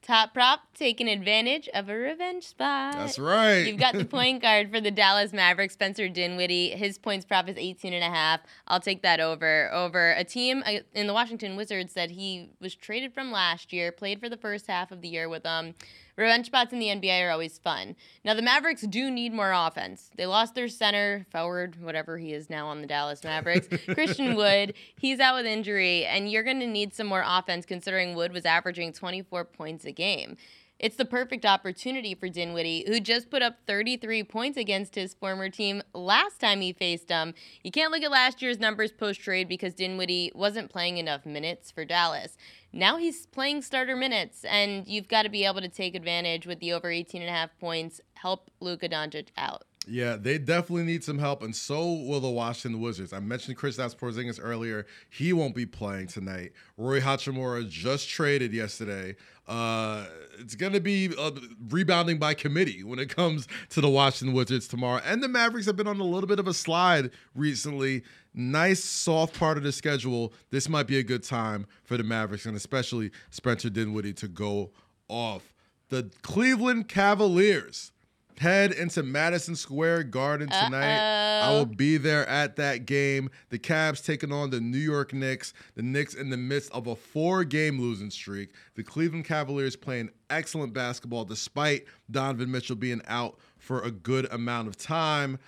Top prop taking advantage of a revenge spot. That's right. You've got the point guard for the Dallas Mavericks, Spencer Dinwiddie. His points prop is 18 and a half. I'll take that over over a team uh, in the Washington Wizards that he was traded from last year, played for the first half of the year with them. Um, Revenge spots in the NBA are always fun. Now, the Mavericks do need more offense. They lost their center, forward, whatever he is now on the Dallas Mavericks, Christian Wood. He's out with injury, and you're going to need some more offense considering Wood was averaging 24 points a game. It's the perfect opportunity for Dinwiddie, who just put up 33 points against his former team last time he faced them. You can't look at last year's numbers post trade because Dinwiddie wasn't playing enough minutes for Dallas. Now he's playing starter minutes, and you've got to be able to take advantage with the over 18 and a half points, help Luka Doncic out. Yeah, they definitely need some help, and so will the Washington Wizards. I mentioned Kristaps Porzingis earlier; he won't be playing tonight. Rui Hachimura just traded yesterday. Uh, it's going to be uh, rebounding by committee when it comes to the Washington Wizards tomorrow. And the Mavericks have been on a little bit of a slide recently. Nice soft part of the schedule. This might be a good time for the Mavericks, and especially Spencer Dinwiddie to go off. The Cleveland Cavaliers head into Madison Square Garden tonight. Uh-oh. I will be there at that game. The Cavs taking on the New York Knicks. The Knicks in the midst of a four game losing streak. The Cleveland Cavaliers playing excellent basketball despite Donovan Mitchell being out for a good amount of time.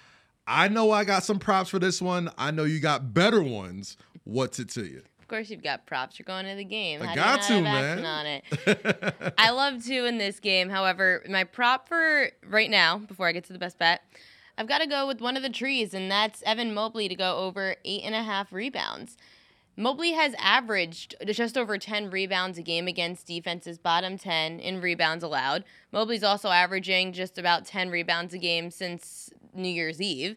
I know I got some props for this one. I know you got better ones. What's it to you? Course you've got props. You're going to the game. I How got to, man. On it? I love to in this game. However, my prop for right now, before I get to the best bet, I've got to go with one of the trees, and that's Evan Mobley to go over eight and a half rebounds. Mobley has averaged just over 10 rebounds a game against defense's bottom 10 in rebounds allowed. Mobley's also averaging just about 10 rebounds a game since New Year's Eve.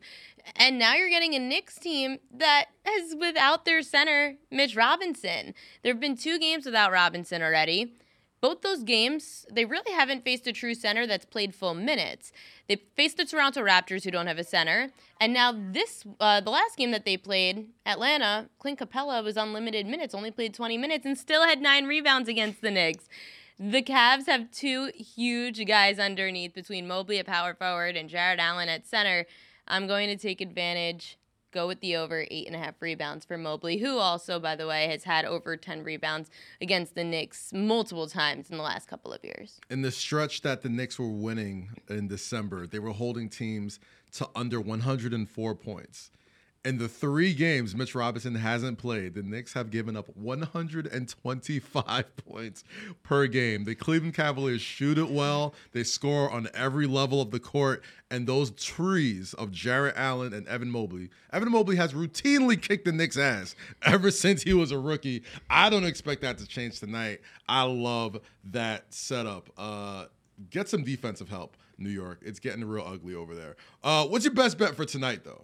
And now you're getting a Knicks team that is without their center, Mitch Robinson. There have been two games without Robinson already. both those games, they really haven't faced a true center that's played full minutes. They faced the Toronto Raptors, who don't have a center, and now this, uh, the last game that they played, Atlanta, Clint Capela was on limited minutes, only played 20 minutes, and still had nine rebounds against the Knicks. The Cavs have two huge guys underneath between Mobley at power forward and Jarrett Allen at center. I'm going to take advantage go with the over eight and a half rebounds for Mobley, who also, by the way, has had over 10 rebounds against the Knicks multiple times in the last couple of years. In the stretch that the Knicks were winning in December, they were holding teams to under 104 points. In the three games Mitch Robinson hasn't played, the Knicks have given up 125 points per game. The Cleveland Cavaliers shoot it well. They score on every level of the court. And those trees of Jarrett Allen and Evan Mobley. Evan Mobley has routinely kicked the Knicks' ass ever since he was a rookie. I don't expect that to change tonight. I love that setup. Uh, get some defensive help, New York. It's getting real ugly over there. Uh, what's your best bet for tonight, though?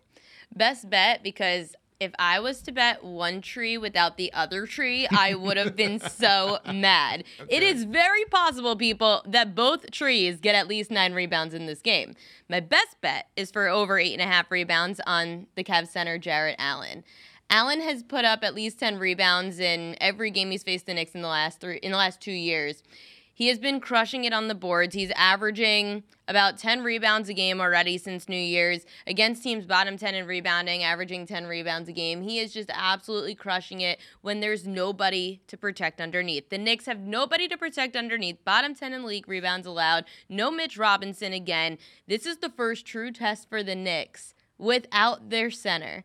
Best bet because if I was to bet one tree without the other tree, I would have been so mad. Okay. It is very possible, people, that both trees get at least nine rebounds in this game. My best bet is for over eight and a half rebounds on the Cavs center, Jarrett Allen. Allen has put up at least 10 rebounds in every game he's faced the Knicks in the last three in the last two years. He has been crushing it on the boards. He's averaging about 10 rebounds a game already since New Year's against teams bottom 10 in rebounding, averaging 10 rebounds a game. He is just absolutely crushing it when there's nobody to protect underneath. The Knicks have nobody to protect underneath. Bottom 10 in league rebounds allowed. No Mitch Robinson again. This is the first true test for the Knicks without their center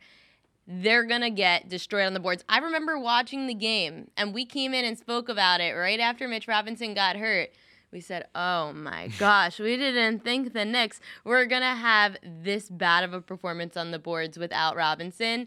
they're going to get destroyed on the boards. I remember watching the game, and we came in and spoke about it right after Mitch Robinson got hurt. We said, oh my gosh, we didn't think the Knicks were going to have this bad of a performance on the boards without Robinson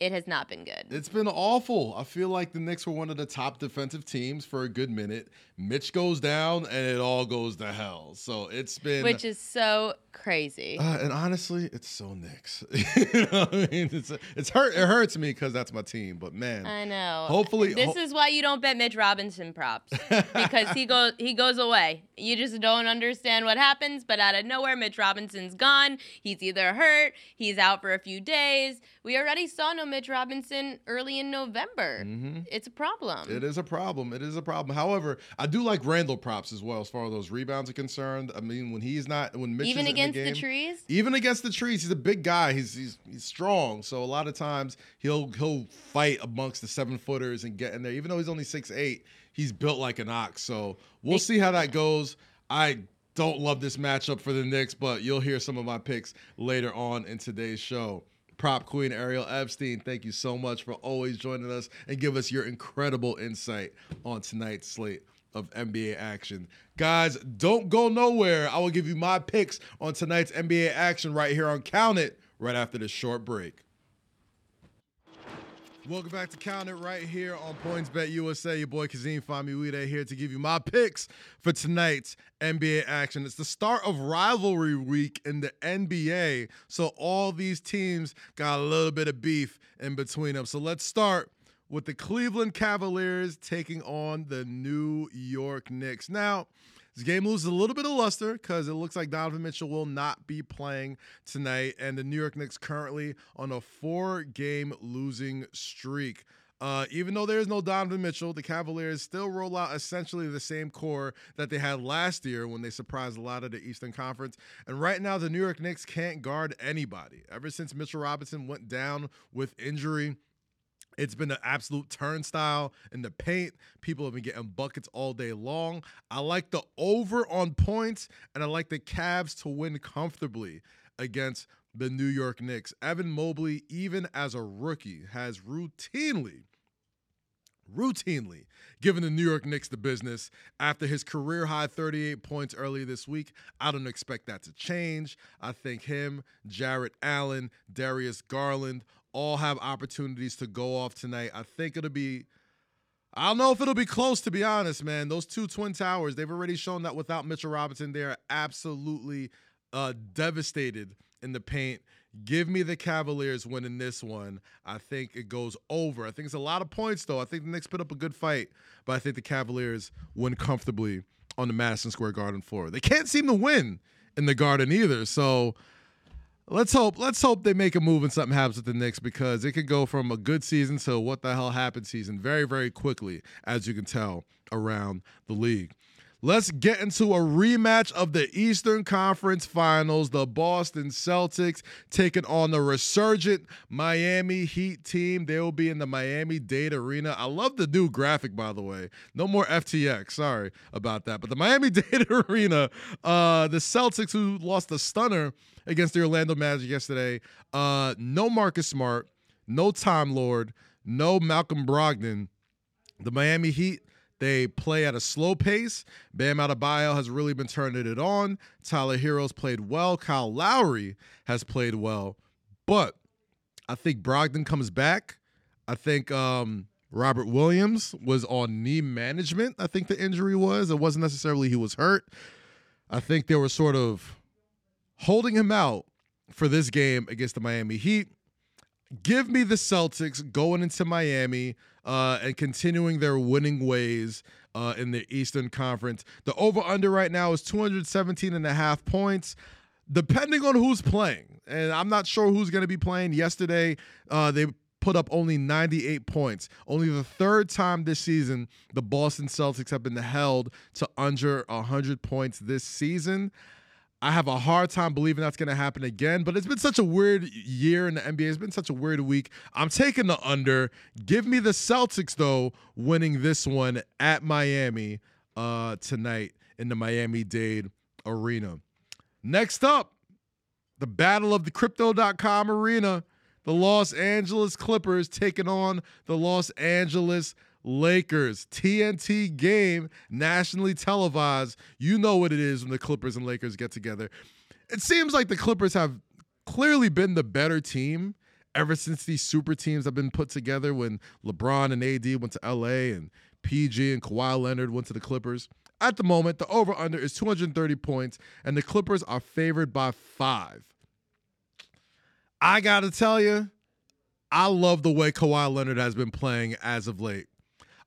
it has not been good. It's been awful. I feel like the Knicks were one of the top defensive teams for a good minute. Mitch goes down and it all goes to hell. So it's been Which is so crazy. Uh, and honestly, it's so Knicks. you know I mean? It's it's hurt it hurts me cuz that's my team, but man. I know. Hopefully This ho- is why you don't bet Mitch Robinson props because he goes he goes away. You just don't understand what happens, but out of nowhere Mitch Robinson's gone. He's either hurt, he's out for a few days. We already saw no Mitch Robinson early in November. Mm-hmm. It's a problem. It is a problem. It is a problem. However, I do like Randle props as well as far as those rebounds are concerned. I mean, when he's not, when Mitch even against the, game, the, trees, even against the trees, he's a big guy. He's, he's he's strong. So a lot of times he'll he'll fight amongst the seven footers and get in there. Even though he's only six eight, he's built like an ox. So we'll see how that goes. I don't love this matchup for the Knicks, but you'll hear some of my picks later on in today's show prop queen Ariel Epstein. Thank you so much for always joining us and give us your incredible insight on tonight's slate of NBA action. Guys, don't go nowhere. I will give you my picks on tonight's NBA action right here on Count It right after this short break. Welcome back to Count It right here on PointsBet USA. Your boy Kazeem Famuyide here to give you my picks for tonight's NBA action. It's the start of rivalry week in the NBA, so all these teams got a little bit of beef in between them. So let's start with the Cleveland Cavaliers taking on the New York Knicks. Now, this game loses a little bit of luster because it looks like Donovan Mitchell will not be playing tonight, and the New York Knicks currently on a four-game losing streak. Uh, even though there is no Donovan Mitchell, the Cavaliers still roll out essentially the same core that they had last year when they surprised a lot of the Eastern Conference. And right now, the New York Knicks can't guard anybody. Ever since Mitchell Robinson went down with injury, it's been an absolute turnstile in the paint. People have been getting buckets all day long. I like the over on points, and I like the Cavs to win comfortably against the New York Knicks. Evan Mobley, even as a rookie, has routinely, routinely given the New York Knicks the business after his career high 38 points earlier this week. I don't expect that to change. I think him, Jarrett Allen, Darius Garland, all have opportunities to go off tonight. I think it'll be. I don't know if it'll be close, to be honest, man. Those two Twin Towers, they've already shown that without Mitchell Robinson, they are absolutely uh, devastated in the paint. Give me the Cavaliers winning this one. I think it goes over. I think it's a lot of points, though. I think the Knicks put up a good fight, but I think the Cavaliers win comfortably on the Madison Square Garden floor. They can't seem to win in the Garden either. So let's hope let's hope they make a move and something happens with the Knicks because it could go from a good season to what the hell happened season very very quickly, as you can tell around the league. Let's get into a rematch of the Eastern Conference Finals. The Boston Celtics taking on the resurgent Miami Heat team. They will be in the Miami Dade Arena. I love the new graphic, by the way. No more FTX. Sorry about that. But the Miami Dade Arena, uh, the Celtics, who lost the stunner against the Orlando Magic yesterday, uh, no Marcus Smart, no Time Lord, no Malcolm Brogdon. The Miami Heat they play at a slow pace. Bam Adebayo has really been turning it on. Tyler Herro's played well. Kyle Lowry has played well. But I think Brogdon comes back. I think um, Robert Williams was on knee management. I think the injury was. It wasn't necessarily he was hurt. I think they were sort of holding him out for this game against the Miami Heat. Give me the Celtics going into Miami uh, and continuing their winning ways uh, in the Eastern Conference. The over under right now is 217 and a half points, depending on who's playing. And I'm not sure who's going to be playing. Yesterday, uh, they put up only 98 points. Only the third time this season the Boston Celtics have been held to under 100 points this season. I have a hard time believing that's going to happen again, but it's been such a weird year in the NBA. It's been such a weird week. I'm taking the under. Give me the Celtics, though, winning this one at Miami uh, tonight in the Miami Dade Arena. Next up, the Battle of the Crypto.com Arena. The Los Angeles Clippers taking on the Los Angeles Lakers TNT game nationally televised. You know what it is when the Clippers and Lakers get together. It seems like the Clippers have clearly been the better team ever since these super teams have been put together when LeBron and AD went to LA and PG and Kawhi Leonard went to the Clippers. At the moment, the over under is 230 points, and the Clippers are favored by five. I got to tell you, I love the way Kawhi Leonard has been playing as of late.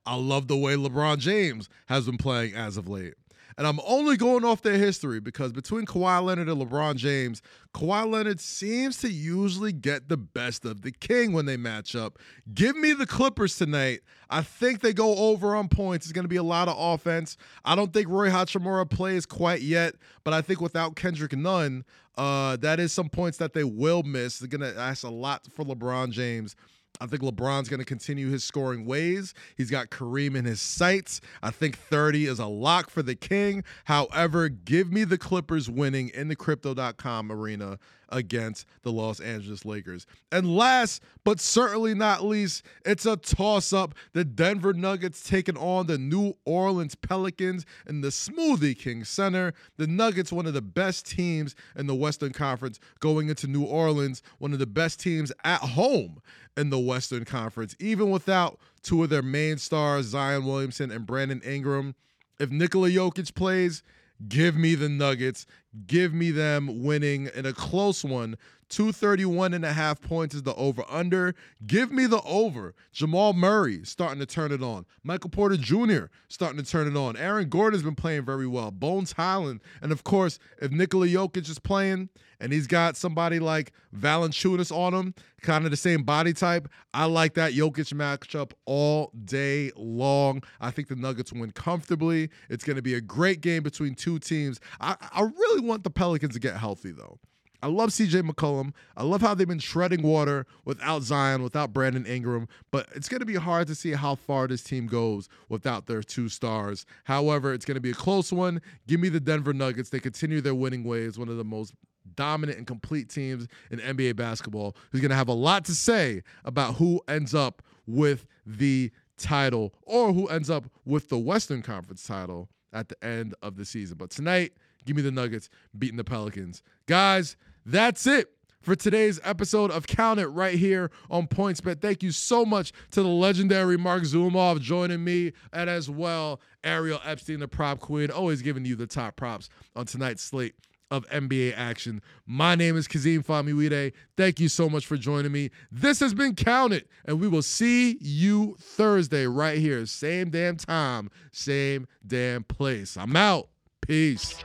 I love the way LeBron James has been playing as of late. And I'm only going off their history because between Kawhi Leonard and LeBron James, Kawhi Leonard seems to usually get the best of the king when they match up. Give me the Clippers tonight. I think they go over on points. It's going to be a lot of offense. I don't think Rui Hachimura plays quite yet, but I think without Kendrick Nunn, uh, that is some points that they will miss. They're going to ask a lot for LeBron James. I think LeBron's going to continue his scoring ways. He's got Kareem in his sights. I think 30 is a lock for the King. However, give me the Clippers winning in the crypto.com arena against the Los Angeles Lakers. And last but certainly not least, it's a toss up. The Denver Nuggets taking on the New Orleans Pelicans in the Smoothie King Center. The Nuggets, one of the best teams in the Western Conference, going into New Orleans, one of the best teams at home in the Western Conference, even without two of their main stars, Zion Williamson and Brandon Ingram. If Nikola Jokic plays, Give me the Nuggets. Give me them winning in a close one. 231 and a half points is the over under. Give me the over. Jamal Murray starting to turn it on. Michael Porter Jr. starting to turn it on. Aaron Gordon has been playing very well. Bones Hyland. And of course, if Nikola Jokic is playing and he's got somebody like Valanciunas on him, kind of the same body type, I like that Jokic matchup all day long. I think the Nuggets win comfortably. It's going to be a great game between two teams. I, I really want the Pelicans to get healthy, though. I love CJ McCollum. I love how they've been shredding water without Zion, without Brandon Ingram, but it's going to be hard to see how far this team goes without their two stars. However, it's going to be a close one. Give me the Denver Nuggets. They continue their winning ways, one of the most dominant and complete teams in NBA basketball, who's going to have a lot to say about who ends up with the title or who ends up with the Western Conference title at the end of the season. But tonight, give me the Nuggets beating the Pelicans. Guys, that's it for today's episode of Count It right here on PointsBet. Thank you so much to the legendary Mark Zumoff joining me, and as well Ariel Epstein, the prop queen, always giving you the top props on tonight's slate of NBA action. My name is Kazeem Famuyide. Thank you so much for joining me. This has been Count It, and we will see you Thursday right here, same damn time, same damn place. I'm out. Peace.